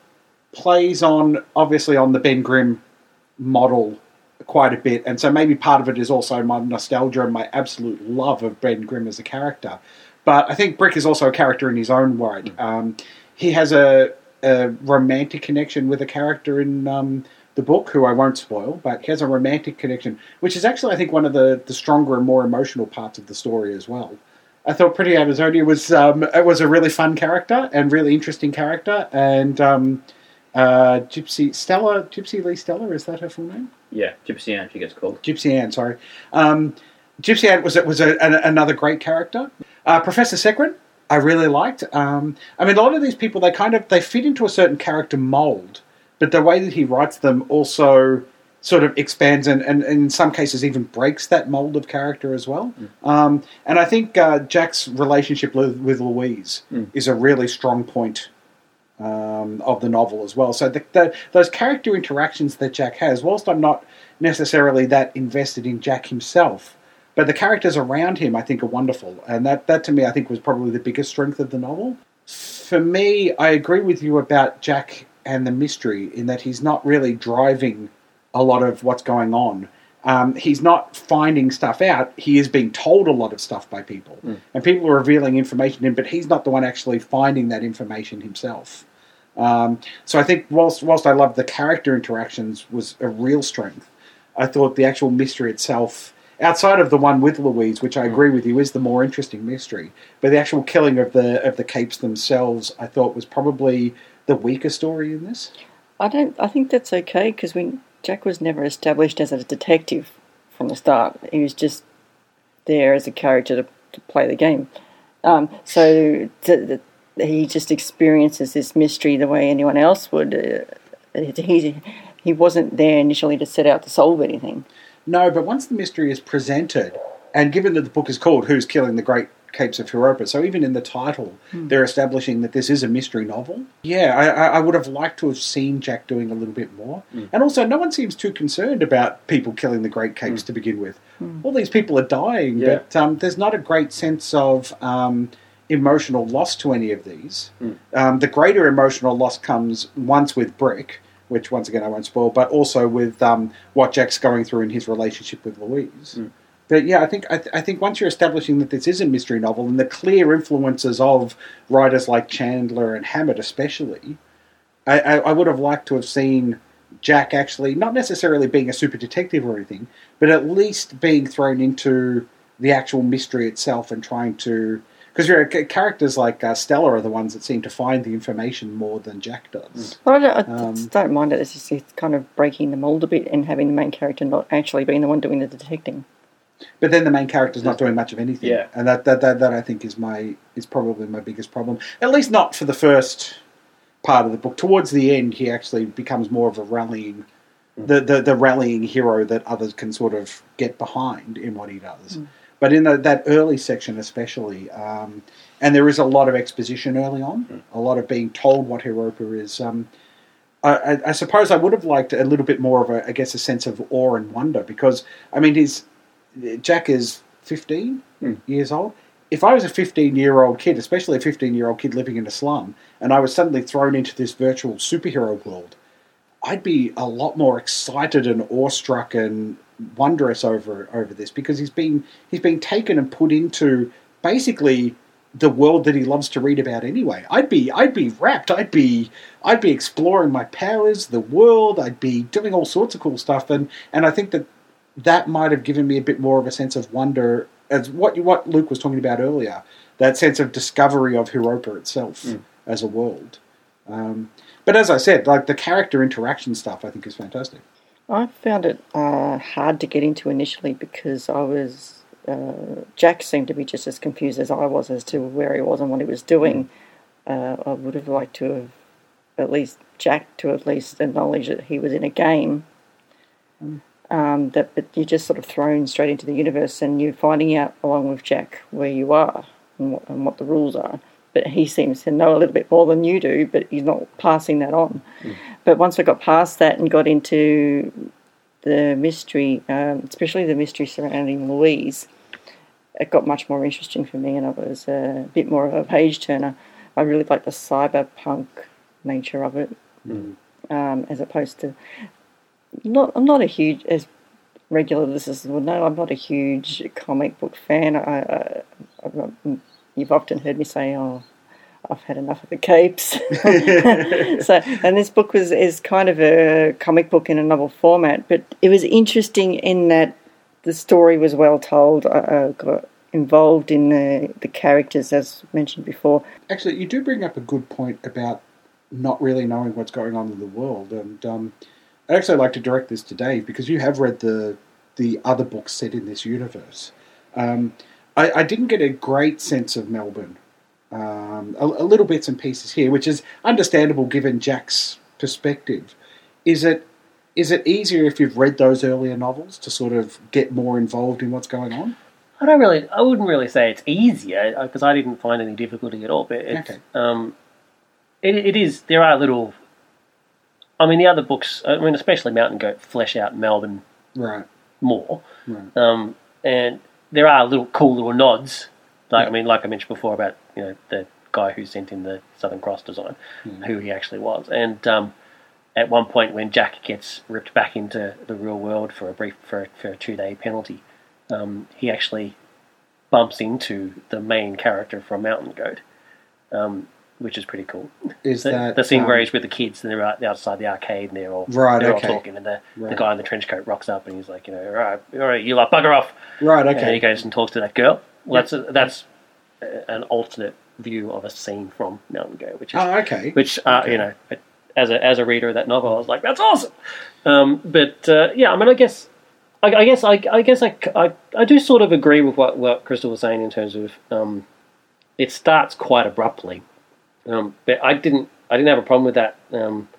plays on, obviously, on the Ben Grimm model quite a bit, and so maybe part of it is also my nostalgia and my absolute love of Ben Grimm as a character. But I think Brick is also a character in his own right. Um, he has a, a romantic connection with a character in um, the book, who I won't spoil, but he has a romantic connection, which is actually, I think, one of the, the stronger and more emotional parts of the story as well. I thought Pretty Amazonia was um, it was a really fun character and really interesting character, and um, uh, Gypsy Stella, Gypsy Lee Stella, is that her full name? Yeah, Gypsy Anne, she gets called. Gypsy Anne, sorry. Um, Gypsy Anne was was a, an, another great character. Uh, Professor Segrin, I really liked. Um, I mean, a lot of these people they kind of they fit into a certain character mold, but the way that he writes them also sort of expands and, and, and in some cases even breaks that mold of character as well. Um, and I think uh, Jack's relationship with, with Louise Mm. is a really strong point um, of the novel as well. So the, the, those character interactions that Jack has, whilst I'm not necessarily that invested in Jack himself, but the characters around him I think are wonderful, and that that to me I think was probably the biggest strength of the novel. For me, I agree with you about Jack and the mystery in that he's not really driving a lot of what's going on. Um, he's not finding stuff out. He is being told a lot of stuff by people, and people are revealing information to him, but he's not the one actually finding that information himself. Um, so I think whilst whilst I loved the character interactions was a real strength, I thought the actual mystery itself, outside of the one with Louise, which I agree with you is the more interesting mystery, but the actual killing of the of the capes themselves, I thought was probably the weaker story in this. I don't. I think that's okay because when Jack was never established as a detective from the start. He was just there as a character to, to play the game. Um, so to, the, he just experiences this mystery the way anyone else would. Uh, he he wasn't there initially to set out to solve anything. No, but once the mystery is presented, and given that the book is called "Who's Killing the Great Capes of Heropa," so even in the title, they're establishing that this is a mystery novel. Yeah, I, I would have liked to have seen Jack doing a little bit more, and also no one seems too concerned about people killing the Great Capes to begin with. All these people are dying, Yeah. but um, there's not a great sense of. Um, Emotional loss to any of these. Um, the greater emotional loss comes once with Brick, which once again I won't spoil, but also with um, what Jack's going through in his relationship with Louise. But yeah, I think I, th- I think once you're establishing that this is a mystery novel and the clear influences of writers like Chandler and Hammett, especially, I, I, I would have liked to have seen Jack actually not necessarily being a super detective or anything, but at least being thrown into the actual mystery itself and trying to. Because your characters like uh, Stella are the ones that seem to find the information more than Jack does. Well, I don't, I Um, don't mind it. It's just it's kind of breaking the mold a bit and having the main character not actually being the one doing the detecting. But then the main character's not doing much of anything. Yeah. And that, that, that, that I think is my is probably my biggest problem. At least not for the first part of the book. Towards the end he actually becomes more of a rallying the, the, the rallying hero that others can sort of get behind in what he does. But in the, that early section especially, um, and there is a lot of exposition early on, a lot of being told what Heropa is. Um, I, I, I suppose I would have liked a little bit more of a, I guess, a sense of awe and wonder because I mean, he's Jack is fifteen Mm. years old. If I was a fifteen-year-old kid, especially a fifteen-year-old kid living in a slum, and I was suddenly thrown into this virtual superhero world, I'd be a lot more excited and awestruck and wondrous over over this because he's been he's been taken and put into basically the world that he loves to read about anyway. I'd be I'd be wrapped. I'd be I'd be exploring my powers, the world. I'd be doing all sorts of cool stuff, and and I think that that might have given me a bit more of a sense of wonder as what what Luke was talking about earlier. That sense of discovery of Heropa itself Mm. as a world. Um, but as I said, like the character interaction stuff, I think is fantastic. I found it uh, hard to get into initially because I was. Uh, Jack seemed to be just as confused as I was as to where he was and what he was doing. Uh, I would have liked to have at least Jack to at least acknowledge that he was in a game. Um, that but you're just sort of thrown straight into the universe and you're finding out along with Jack where you are and what, and what the rules are. But he seems to know a little bit more than you do, but he's not passing that on. But once we got past that and got into the mystery, um, especially the mystery surrounding Louise, it got much more interesting for me, and it was a bit more of a page turner. I really like the cyberpunk nature of it, um, as opposed to not. I'm not a huge as regular listeners will know. I'm not a huge comic book fan. I, I, I, you've often heard me say, "Oh, I've had enough of the capes." *laughs* so, and this book was is kind of a comic book in a novel format, but it was interesting in that the story was well told. I, I got involved in the the characters, as mentioned before. Actually, you do bring up a good point about not really knowing what's going on in the world, and um, I'd actually like to direct this to Dave because you have read the the other books set in this universe. Um, I, I didn't get a great sense of Melbourne. Um, a, a little bits and pieces here, which is understandable given Jack's perspective. Is it is it easier if you've read those earlier novels to sort of get more involved in what's going on? I don't really. I wouldn't really say it's easier because I didn't find any difficulty at all. But it's, Okay. um, it, it is. There are little. I mean, the other books. I mean, especially Mountain Goat, flesh out Melbourne Right. more, Right. um, and there are little cool little nods. Like I mean, like I mentioned before about you know the guy who sent in the Southern Cross design, who he actually was, and um, at one point when Jack gets ripped back into the real world for a brief for a, for a two day penalty, um, he actually bumps into the main character from Mountain Goat, um, which is pretty cool. Is The, that the scene where um, he's with the kids and they're out outside the arcade and they're all Right, they're okay. all talking and the, the guy in the trench coat rocks up and he's like, you know, all right, all right, you lot bugger off. right? Okay. And he goes and talks to that girl. Well, that's a, that's a, an alternate view of a scene from Mountain Goat, which is Oh, okay. which uh, Okay. you know, as a as a reader of that novel, I was like, that's awesome. Um, but uh, yeah, I mean, I guess, I, I guess, I, I guess, I, I, I do sort of agree with what, what Crystal was saying in terms of um, it starts quite abruptly, um, but I didn't I didn't have a problem with that um,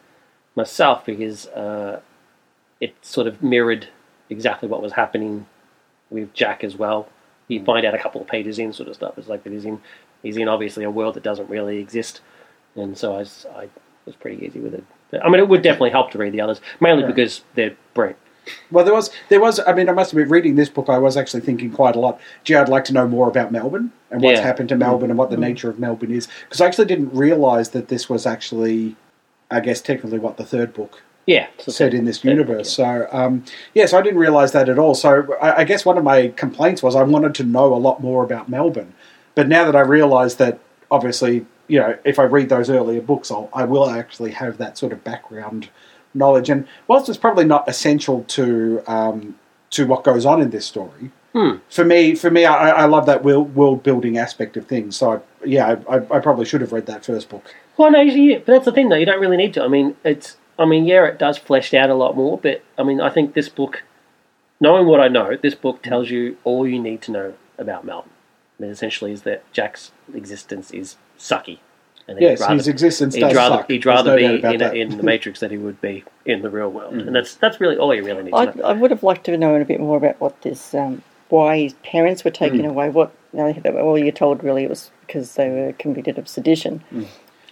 myself because uh, it sort of mirrored exactly what was happening with Jack as well. You find out a couple of pages in, sort of stuff. It's like that he's in he's in obviously a world that doesn't really exist, and so I was, I was pretty easy with it. I mean, it would definitely help to read the others, mainly Right. because they're Brent. Well, there was, there was. I mean, I must admit, reading this book, I was actually thinking quite a lot. Gee, I'd like to know more about Melbourne and what's Yeah. happened to Melbourne and what the nature of Melbourne is, because I actually didn't realise that this was actually, I guess, technically what the third book Yeah, so said in this third book, universe. So, um, yeah, so I didn't realise that at all. So, I, I guess one of my complaints was I wanted to know a lot more about Melbourne, but now that I realise that, obviously, you know, if I read those earlier books, I'll, I will actually have that sort of background knowledge. And whilst it's probably not essential to um, to what goes on in this story, Hmm. for me, for me, I, I love that world, world building aspect of things. So, I, yeah, I, I, I probably should have read that first book. Well, no, you, but that's the thing, though. You don't really need to. I mean, it's. I mean, yeah, it does flesh out a lot more, but I mean, I think this book, knowing what I know, this book tells you all you need to know about Melbourne. And essentially, is that Jack's existence is sucky. And Yes, he'd rather- his existence he'd does rather, suck. He'd rather no be about in, that. in the Matrix than he would be in the real world, and that's that's really all you really need to I, know. I would have liked to know a bit more about what this, um, why his parents were taken Hmm. away. What you know, all you're told really it was because they were convicted of sedition.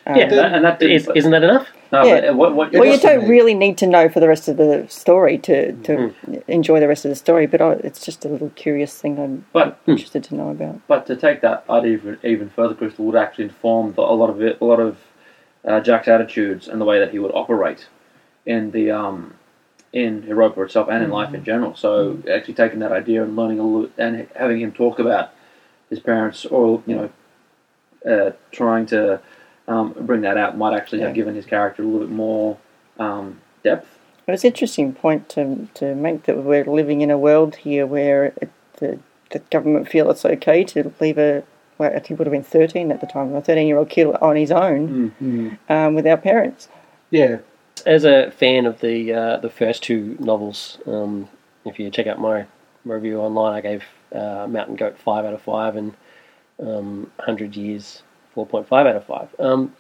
Um, Yeah, that- and that didn't- is, isn't that enough? No, Yeah. but what, what, It well, you don't really need to know for the rest of the story to, to enjoy the rest of the story, but I, it's just a little curious thing I'm But interested to know about. But to take that idea even, even further, Crystal would actually inform the, a lot of it, a lot of uh, Jack's attitudes and the way that he would operate in the um, in Heropa itself and in life in general. So actually taking that idea and learning a little and having him talk about his parents, or you know, uh, trying to um, bring that out might actually Yeah. have given his character a little bit more um, depth. But it's an interesting point to, to make that we're living in a world here where it, the, the government feel it's okay to leave a, well, I think he would have been 13 at the time, a 13 year old kid on his own Mm. um, without parents. Yeah. As a fan of the uh, the first two novels, um, if you check out my review online, I gave uh, Mountain Goat five out of five and um, Hundred Years four point five out of five. Um,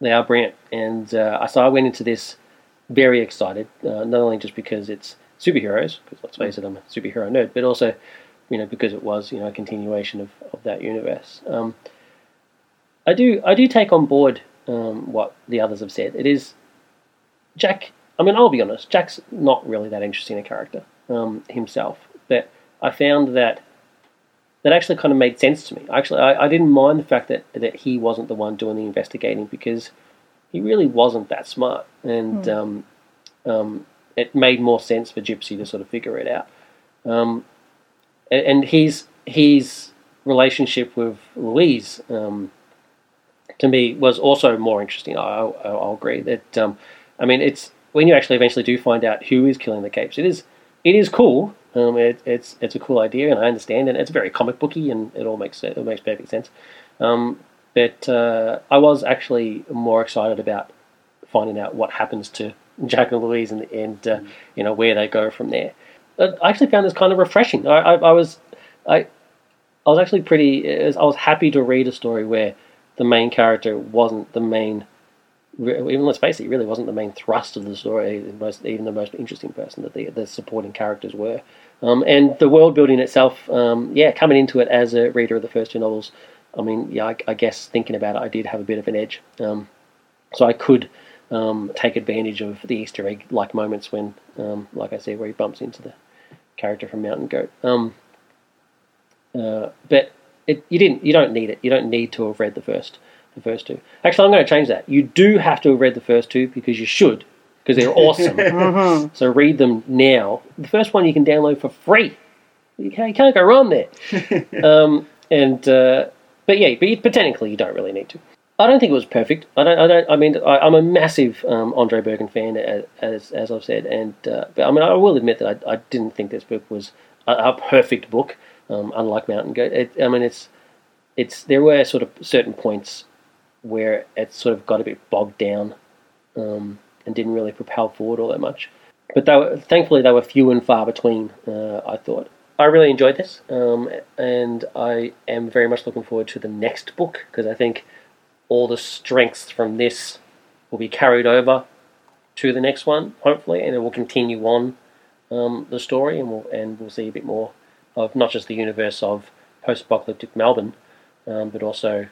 they are brilliant, and uh, so I went into this very excited, uh, not only just because it's superheroes, because let's face it, I'm a superhero nerd, but also, you know, because it was you know a continuation of, of that universe. Um, I do I do take on board um, what the others have said. It is Jack. I mean, I'll be honest. Jack's not really that interesting a character um, himself, but I found that that actually kind of made sense to me. Actually, I, I didn't mind the fact that that he wasn't the one doing the investigating because he really wasn't that smart, and um, um, it made more sense for Gypsy to sort of figure it out. Um, and, and his his relationship with Louise um, to me was also more interesting. I, I'll, I'll agree that. Um, I mean, it's when you actually eventually do find out who is killing the capes. It is it is cool. Um, it, it's it's a cool idea, and I understand, and it's very comic booky, and it all makes it makes perfect sense. Um, but uh, I was actually more excited about finding out what happens to *laughs* Jack and Louise and, and uh, you know where they go from there. I actually found this kind of refreshing. I, I, I was I I was actually pretty. I was happy to read a story where the main character wasn't the main. Even let's face it, he really wasn't the main thrust of the story. the Most, even the most interesting person that the the supporting characters were, um, and the world building itself. Um, yeah, coming into it as a reader of the first two novels, I mean, yeah, I, I guess thinking about it, I did have a bit of an edge. Um, so I could um, take advantage of the Easter egg like moments when, um, like I said, where he bumps into the character from Mountain Goat. Um, uh, but it, you didn't. You don't need it. You don't need to have read the first, the first two. Actually, I'm going to change that. You do have to have read the first two because you should, because they're *laughs* awesome. So read them now. The first one you can download for free. You can't, you can't go wrong there. *laughs* um, and uh, but yeah, but, you- but technically you don't really need to. I don't think it was perfect. I don't. I don't. I mean, I, I'm a massive um, Andez Bergen fan, as as, as I've said, and uh, but I mean, I will admit that I, I didn't think this book was a, a perfect book. Um, unlike Mountain Goat, it, I mean, it's it's there were sort of certain points where it sort of got a bit bogged down um, and didn't really propel forward all that much. But they were, thankfully, they were few and far between. Uh, I thought I really enjoyed this, um, and I am very much looking forward to the next book because I think all the strengths from this will be carried over to the next one, hopefully, and it will continue on um, the story, and we'll and we'll see a bit more of not just the universe of post-apocalyptic Melbourne, um, but also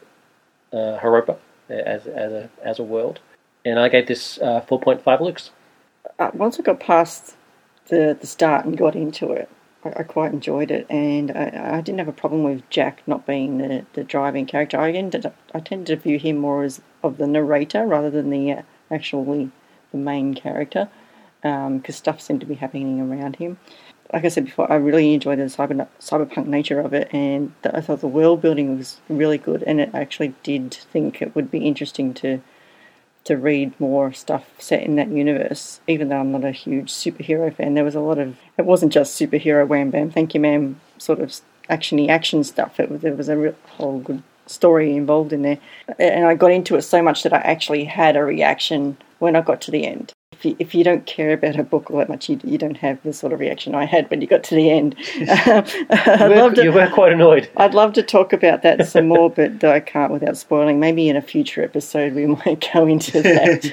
uh, Heropa as as a as a world. And I gave this uh, four point five looks. uh, once I got past the the start and got into it, I, I quite enjoyed it, and I, I didn't have a problem with Jack not being the, the driving character. I ended up, I tended to view him more as of the narrator rather than the uh, actually the main character, because stuff seemed to be happening around him. Like I said before, I really enjoyed the cyber cyberpunk nature of it, and the, I thought the world building was really good, and it actually did think it would be interesting to to read more stuff set in that universe, even though I'm not a huge superhero fan. There was a lot of, it wasn't just superhero wham bam, thank you ma'am, sort of actiony action stuff. It was, there was a real, whole good story involved in there. And I got into it so much that I actually had a reaction when I got to the end. If you, if you don't care about a book all that much, you, you don't have the sort of reaction I had when you got to the end. *laughs* *laughs* You were, to, you were quite annoyed. I'd love to talk about that some *laughs* more, but I can't without spoiling. Maybe in a future episode we might go into that.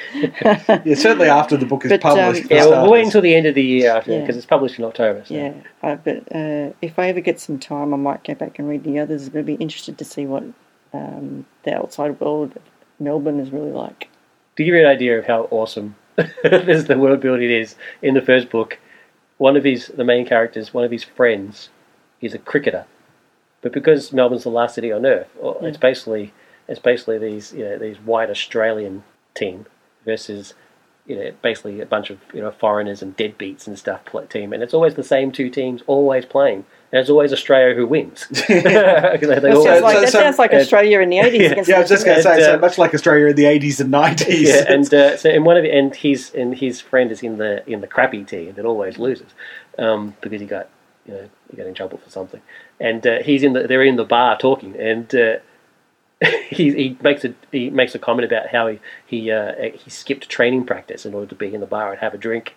Yeah, certainly after the book is But, um, published. for Yeah, we'll, wait until the end of the year after Yeah. because it's published in October. So. yeah, uh, but uh, if I ever get some time, I might go back and read the others. I'd be interested to see what um, the outside world Melbourne is really like. To give you an idea of how awesome *laughs* this the world building is in the first book, one of his the main characters, one of his friends, is a cricketer, but because Melbourne's the last city on earth, well, it's basically it's basically these you know these white Australian team versus you know basically a bunch of you know foreigners and deadbeats and stuff team, and it's always the same two teams always playing, and it's always Australia who wins. *laughs* *laughs* They- they That always- sounds like, so- that so- sounds like uh, Australia in the 80s yeah, against Yeah, I was just going to say, And, so uh, much like Australia in the 80s and 90s. yeah, and uh, so in one of and his and his friend is in the in the crappy team that always loses um, because he got you know he got in trouble for something, and uh, he's in the they're in the bar talking, and uh, *laughs* he he makes a he makes a comment about how he he uh, he skipped training practice in order to be in the bar and have a drink.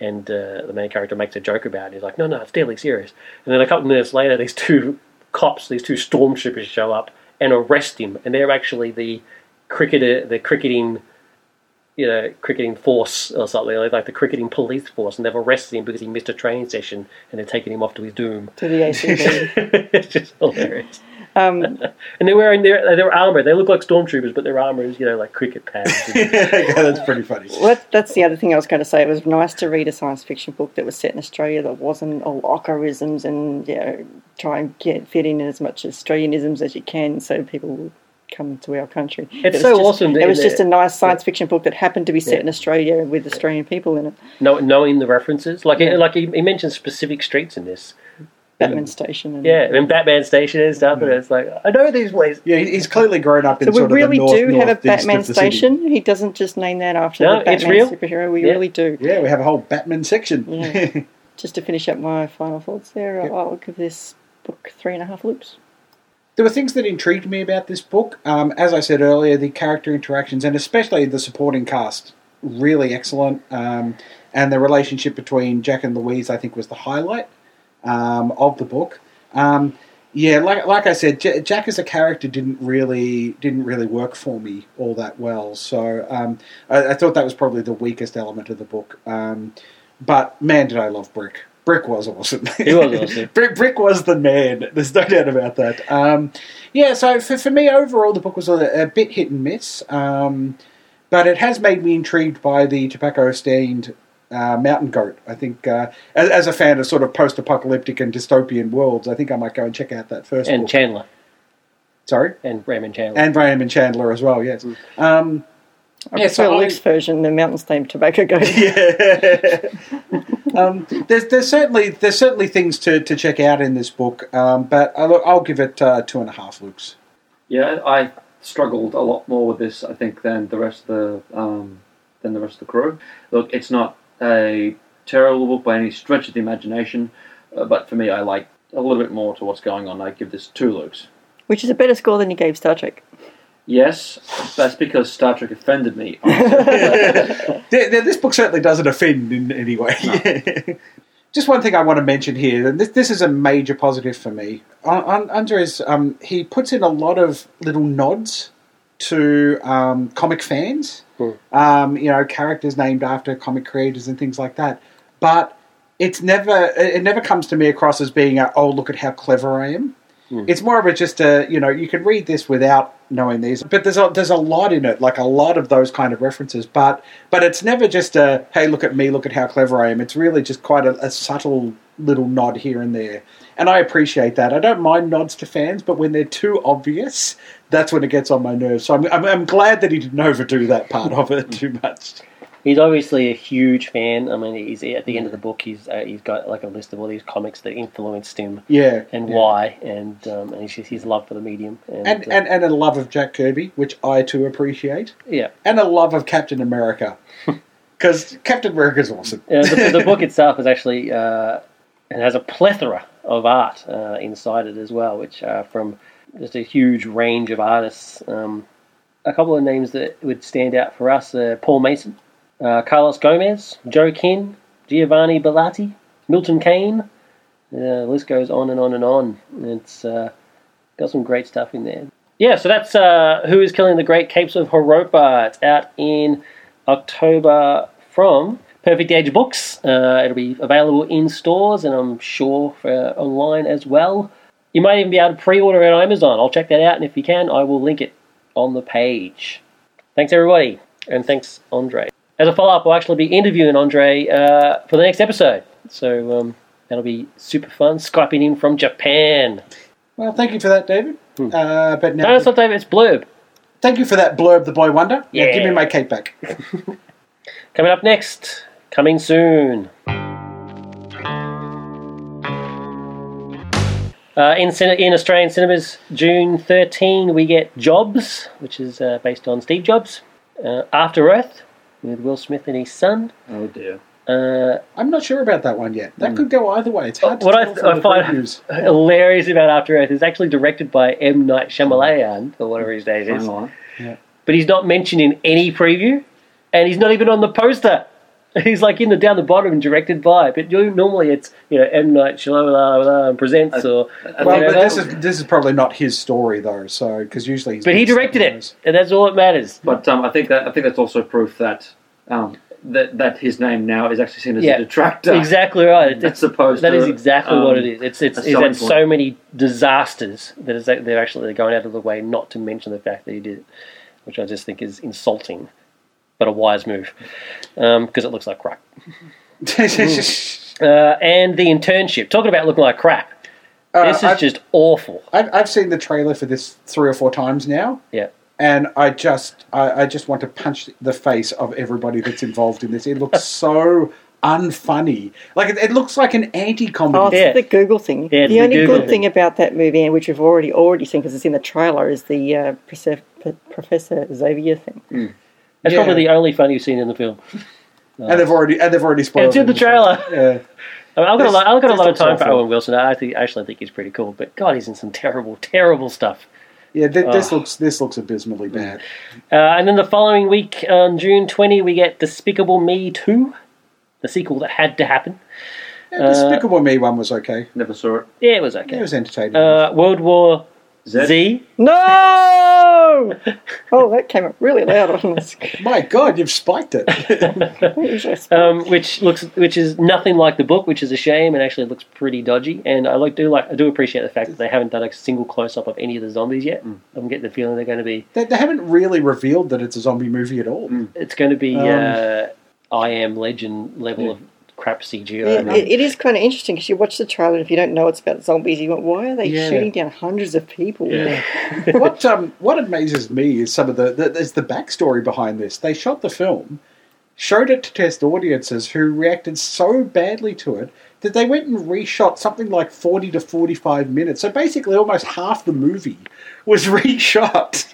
And uh, the main character makes a joke about it. He's like, "No, no, it's deadly serious." And then a couple of minutes later, these two cops, these two stormtroopers, show up and arrest him. And they're actually the cricketer, the cricketing you know, cricketing force or something, like, like the cricketing police force, and they've arrested him because he missed a training session and they're taking him off to his doom. to the ACB. *laughs* it's just hilarious. Um, *laughs* And they're wearing their, their armour. They look like stormtroopers, but their armour is, you know, like cricket pads. okay, *laughs* that's pretty funny. well, that's the other thing I was going to say. It was nice to read a science fiction book that was set in Australia that wasn't all Lockerisms and you know, try and get fit in as much Australianisms as you can so people will come to our country. It's It so just- awesome It was just a nice science fiction book that happened to be set Yeah. in Australia with Australian people in it. know, knowing the references. Like, Yeah. like he, he mentions specific streets in this. Batman Station. And, Yeah, and Batman Station and stuff, and it's like, I know these places. Yeah, he's clearly grown up in So we sort of really the north, do have a Batman of city. station. He doesn't just name that after No, the it's Batman real. superhero. We Yeah. really do. Yeah, we have a whole Batman section. Yeah. *laughs* Just to finish up my final thoughts there, Yep. I'll give this book three and a half loops. There were things that intrigued me about this book. Um, as I said earlier, the character interactions and especially the supporting cast, really excellent. Um, and the relationship between Jack and Louise, I think, was the highlight um, of the book. Um, yeah, like like I said, J- Jack as a character didn't really didn't really work for me all that well. So um, I, I thought that was probably the weakest element of the book. Um, but man, did I love Brick! Brick was awesome. He was awesome. *laughs* Brick, Brick was the man. There's no doubt about that. Um, yeah, so for, for me, overall, the book was a, a bit hit and miss. Um, but it has made me intrigued by the tobacco stained uh, mountain goat. I think, uh, as, as a fan of sort of post apocalyptic and dystopian worlds, I think I might go and check out that first And book. Chandler. Sorry? And Raymond Chandler. And Raymond Chandler as well, yes. Um, I Yeah, prefer so Luke's version, the Mountain Stain Tobacco Goat. *laughs* yeah. um, there's there's certainly there's certainly things to, to check out in this book, um, but I'll, I'll give it uh, two and a half looks. Yeah, I struggled a lot more with this, I think, than the rest of the um, than the rest of the crew. Look, it's not a terrible book by any stretch of the imagination, uh, but for me, I like a little bit more to what's going on. I give this two looks. Which is a better score than you gave Star Trek. Yes, that's because Star Trek offended me. *laughs* *laughs* Th- th- This book certainly doesn't offend in any way. *laughs* Just one thing I want to mention here, and this, this is a major positive for me. On, on, Andez, um, he puts in a lot of little nods to um, comic fans. Hmm. Um, you know, characters named after comic creators and things like that. But it's never it never comes to me across as being a, oh look at how clever I am. It's more of a just a you know you can read this without knowing these, but there's a, there's a lot in it, like a lot of those kind of references. But but it's never just a hey look at me, look at how clever I am. It's really just quite a, a subtle little nod here and there, and I appreciate that. I don't mind nods to fans, but when they're too obvious, that's when it gets on my nerves. So I'm I'm, I'm glad that he didn't *laughs* overdo that part of it too much. He's obviously a huge fan. I mean, he's at the end of the book. He's uh, he's got like a list of all these comics that influenced him Yeah, and yeah. why, and um, and he's just his love for the medium. And, And, uh, and and a love of Jack Kirby, which I too appreciate, yeah, and a love of Captain America, *laughs* because Captain America's awesome. Uh, the, the book *laughs* itself is actually uh, it has a plethora of art uh, inside it as well, which are from just a huge range of artists. Um, a couple of names that would stand out for us: uh, Paul Mason, uh, Carlos Gomez, Joe Kin, Giovanni Bellati, Milton Kane. The list goes on and on and on. It's uh, got some great stuff in there. Yeah, so that's uh, Who is Killing the Great Capes of Heropa. It's out in October from Perfect Edge Books. Uh, it'll be available in stores and I'm sure for online as well. You might even be able to pre order it on Amazon. I'll check that out, and if you can, I will link it on the page. Thanks, everybody. And thanks, Andez. As a follow up, we'll actually be interviewing Andez uh, for the next episode. So um, that'll be super fun. Skyping in from Japan. Well, thank you for that, David. Uh, but now, No, it's not David, it's Blurb. thank you for that blurb, the boy wonder. Yeah, give me my cape back. *laughs* Coming up next, coming soon. Uh, in, cine- in Australian cinemas, June 13, we get Jobs, which is uh, based on Steve Jobs. Uh, After Earth, with Will Smith and his son. Oh dear. Uh, I'm not sure about that one yet. That could go either way. It's hard to what I, from I the find previews. *laughs* hilarious about After Earth is actually directed by M. Night Shyamalan, or whatever his name is. Hang on. But he's not mentioned in any preview, and he's not even on the poster. *laughs* He's like in the down the bottom, directed by. But you, normally it's you know M Night Shyamalan presents or Well, whatever. but this is this is probably not his story though. So because usually, he's But he directed it, else. and that's all that matters. But um, I think that I think that's also proof that um, that that his name now is actually seen as Yeah. a detractor. Exactly right. *laughs* It's, That's supposed that to, is exactly um, what it is. It's it's, a it's had so many disasters that is, they're actually going out of the way not to mention the fact that he did it, which I just think is insulting, but a wise move because it looks like crap. *laughs* Uh, and the internship. Talking about looking like crap. Uh, This is I've, just awful. I've, I've seen the trailer for this three or four times now, Yeah. and I just I, I just want to punch the face of everybody that's involved in this. It looks *laughs* so unfunny. Like it, it looks like an Oh, anti-comedy. it's Yeah. the Google thing. Yeah, it's the the only Google good thing about that movie, and which we've already already seen because it's in the trailer, is the uh, Professor, Professor Xavier thing. That's Yeah. probably the only fun you've seen in the film. *laughs* and they've already and they've already And spoiled it's in the trailer. Yeah. I mean, I've got, a lot, I've got a lot of time for awful. Owen Wilson. I think, actually think he's pretty cool. But God, he's in some terrible, terrible stuff. Yeah, th- this Oh. looks this looks abysmally bad. Uh, and then the following week, on June 20, we get Despicable Me 2, the sequel that had to happen. Yeah, Despicable Me one was okay. Never saw it. Yeah, it was okay. It was entertaining. Uh, World War Z. Z. No! *laughs* oh, that came up really loud on the screen. My God, you've spiked it. *laughs* um, which looks which is nothing like the book, which is a shame, and actually looks pretty dodgy. And I like do like I do appreciate the fact that they haven't done a single close up of any of the zombies yet. I'm getting the feeling they're going to be they, they haven't really revealed that it's a zombie movie at all. it's going to be Um, uh, I am Legend level of crap CGI. Yeah, it, it is kind of interesting because you watch the trailer and if you don't know it's about zombies, you go, why are they Yeah. shooting down hundreds of people? *laughs* what um, what amazes me is some of the, the is the backstory behind this. They shot the film, showed it to test audiences who reacted so badly to it that they went and reshot something like forty to forty five minutes. So basically, almost half the movie was *laughs* reshot,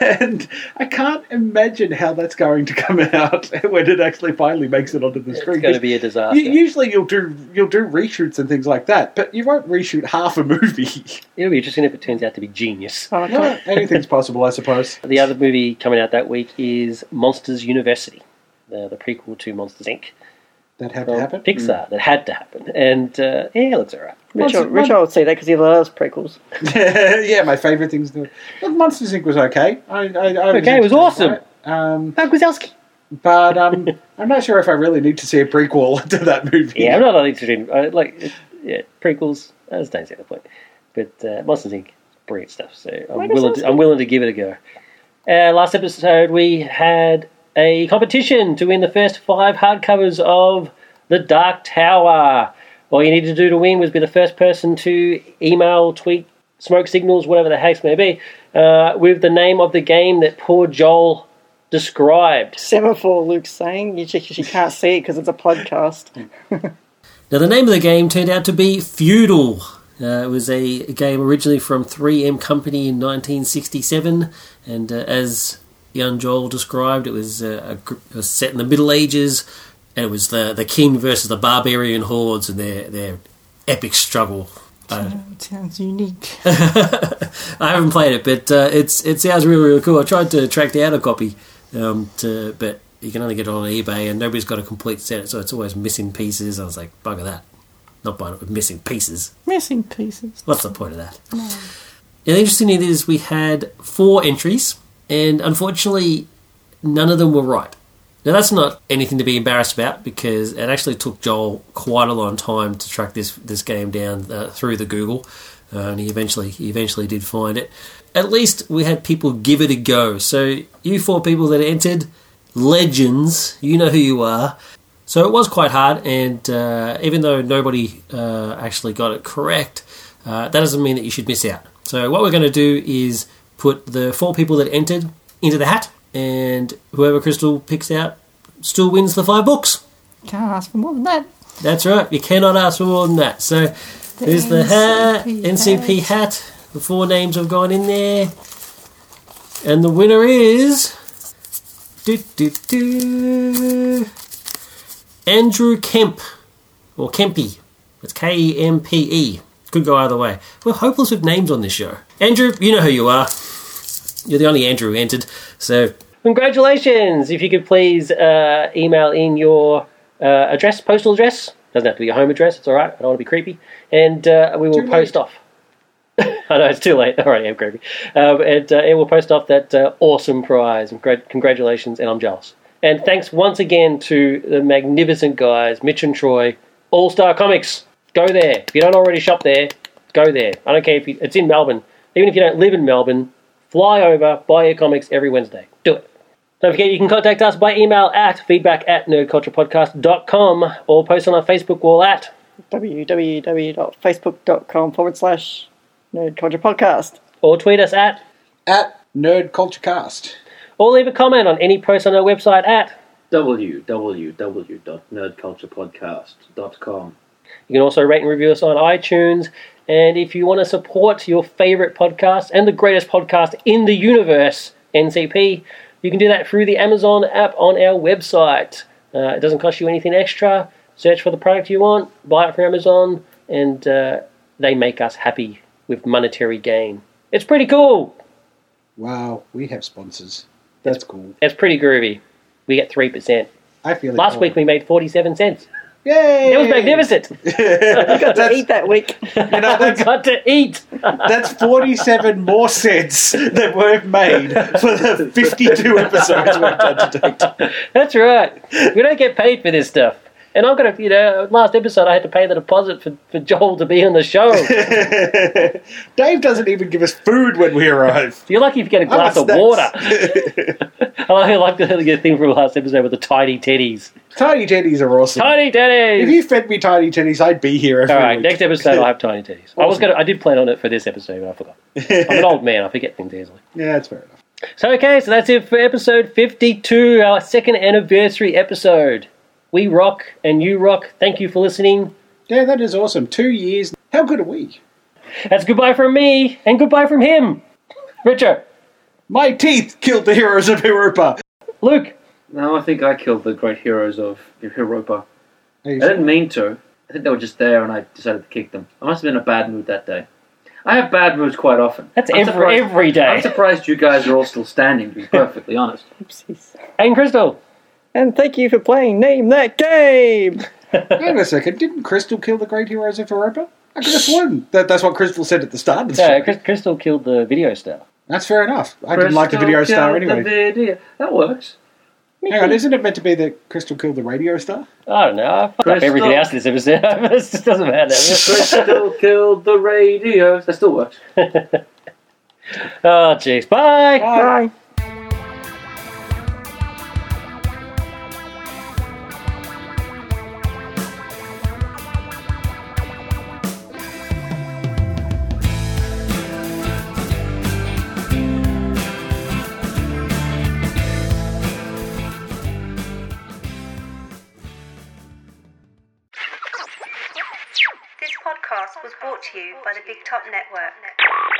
and I can't imagine how that's going to come out *laughs* when it actually finally makes it onto the It's screen. going to be a disaster. U- Usually you'll do you'll do reshoots and things like that, but you won't reshoot half a movie. It'll be interesting if it turns out to be genius. Oh, I Well, anything's possible, I suppose. The other movie coming out that week is Monsters University, the, the prequel to Monsters Inc. That had from to happen. Pixar that had to happen, and uh, yeah, it looks alright. Richard, Monster- Richard would see that because he loves prequels. *laughs* yeah, my favourite things. To... Look, Monsters Inc. was okay. I, I, I Okay, it was awesome. by. Um, Mark Wazowski. but um, *laughs* I'm not sure if I really need to see a prequel *laughs* to that movie. Yeah, I'm not interested in uh, like yeah prequels. I just don't see the point. But uh, Monsters Inc. brilliant stuff. So I'm Mark willing. To, I'm willing to give it a go. Uh, last episode we had a competition to win the first five hardcovers of The Dark Tower. All you needed to do to win was be the first person to email, tweet, smoke signals, whatever the heck may be, uh, with the name of the game that poor Joel described. Semaphore, Luke's saying. You just you can't see it because it's a podcast. *laughs* Now, the name of the game turned out to be Feudal. Uh, it was a, a game originally from 3M Company in 1967, and uh, as young Joel described, it was, uh, a, it was set in the Middle Ages. And it was the the king versus the barbarian hordes and their their epic struggle. Uh, It *laughs* sounds unique. I haven't played it, but uh, it's it sounds really really cool. I tried to track down a copy, um, to, but you can only get it on eBay, and nobody's got a complete set, so it's always missing pieces. I was like, bugger that, not buying it with missing pieces. Missing pieces. What's the point of that? Now, the interesting thing is we had four entries, and unfortunately, none of them were right. Now, that's not anything to be embarrassed about because it actually took Joel quite a long time to track this, this game down uh, through the Google. uh, and he eventually he eventually did find it. At least we had people give it a go. So you four people that entered, legends, you know who you are. So it was quite hard, and uh, even though nobody uh, actually got it correct, uh, that doesn't mean that you should miss out. So what we're going to do is put the four people that entered into the hat, and whoever Crystal picks out still wins the five books. Can't ask for more than that. That's right. You cannot ask for more than that. So there's the hat, NCP hat. The four names have gone in there, and the winner is do, do, do, Andrew Kemp or Kempy. It's K E M P E. Could go either way. We're hopeless with names on this show. Andrew, you know who you are. You're the only Andrew who entered. So congratulations! If you could please uh, email in your uh, address, postal address. Doesn't have to be your home address. It's all right. I don't want to be creepy. And uh, we will Too post late. off. *laughs* I know it's too late. All right, I already am creepy. Um, and, uh, and we'll post off that uh, awesome prize. And gra- congratulations, and I'm jealous. And thanks once again to the magnificent guys, Mitch and Troy, All Star Comics. Go there. If you don't already shop there, go there. I don't care if you, it's in Melbourne. Even if you don't live in Melbourne, fly over, buy your comics every Wednesday. Do it. Don't forget you can contact us by email at feedback at nerdculturepodcast.com or post on our Facebook wall at www.facebook.com forward slash Nerd Culture Podcast. or tweet us at At Nerd Culture or leave a comment on any post on our website at www.nerdculturepodcast.com. You can also rate and review us on iTunes. And if you want to support your favorite podcast and the greatest podcast in the universe, NCP, you can do that through the Amazon app on our website. Uh, it doesn't cost you anything extra. Search for the product you want, buy it from Amazon, and uh, they make us happy with monetary gain. It's pretty cool. Wow, we have sponsors. That's cool. It's pretty groovy. We get 3%. I feel. Last week we made 47 cents. Yay! It was magnificent. *laughs* Got to eat that week. *laughs* You know, I got to eat. that's 47 more cents that we've made for the 52 episodes we've done to date. *laughs* That's right. We don't get paid for this stuff. And I've got to, you know, last episode I had to pay the deposit for, for Joel to be on the show. *laughs* Dave doesn't even give us food when we arrive. You're lucky if you get a glass of water. *laughs* *laughs* I like, the, the thing from last episode with the tiny teddies. Tiny teddies are awesome. Tiny teddies. If you fed me tiny teddies, I'd be here every All right, week. next episode I'll have tiny teddies. I was gonna, I did plan on it for this episode, but I forgot. I'm an old man. I forget things easily. Yeah, that's fair enough. So okay, so that's it for episode 52, our second anniversary episode. We rock and you rock. Thank you for listening. Yeah, that is awesome. Two years. How good are we? That's goodbye from me and goodbye from him. Richard, My teeth killed the heroes of Heropa. Luke, No, I think I killed the great heroes of Heropa. I sure? didn't mean to. I think they were just there and I decided to kick them. I must have been in a bad mood that day. I have bad moods quite often. that's I'm every, surprised- every I'm surprised you guys are all still standing, to be *laughs* perfectly honest. Oopsies. And Crystal, And thank you for playing Name That Game! *laughs* Wait a second. Didn't Crystal kill the great heroes of Heropa? I could have sworn that that's what Crystal said at the start of the yeah, show. Crys- Crystal killed the video star. That's fair enough. I didn't like the video Crystal star killed anyway. The video. That works. Hang on, isn't it meant to be that Crystal killed the radio star? I don't know. I fucked up Crystal. everything else in this episode. *laughs* it just doesn't matter. Crystal *laughs* killed the radios. That still works. oh, jeez. Bye. Bye. You by the Big Top Network.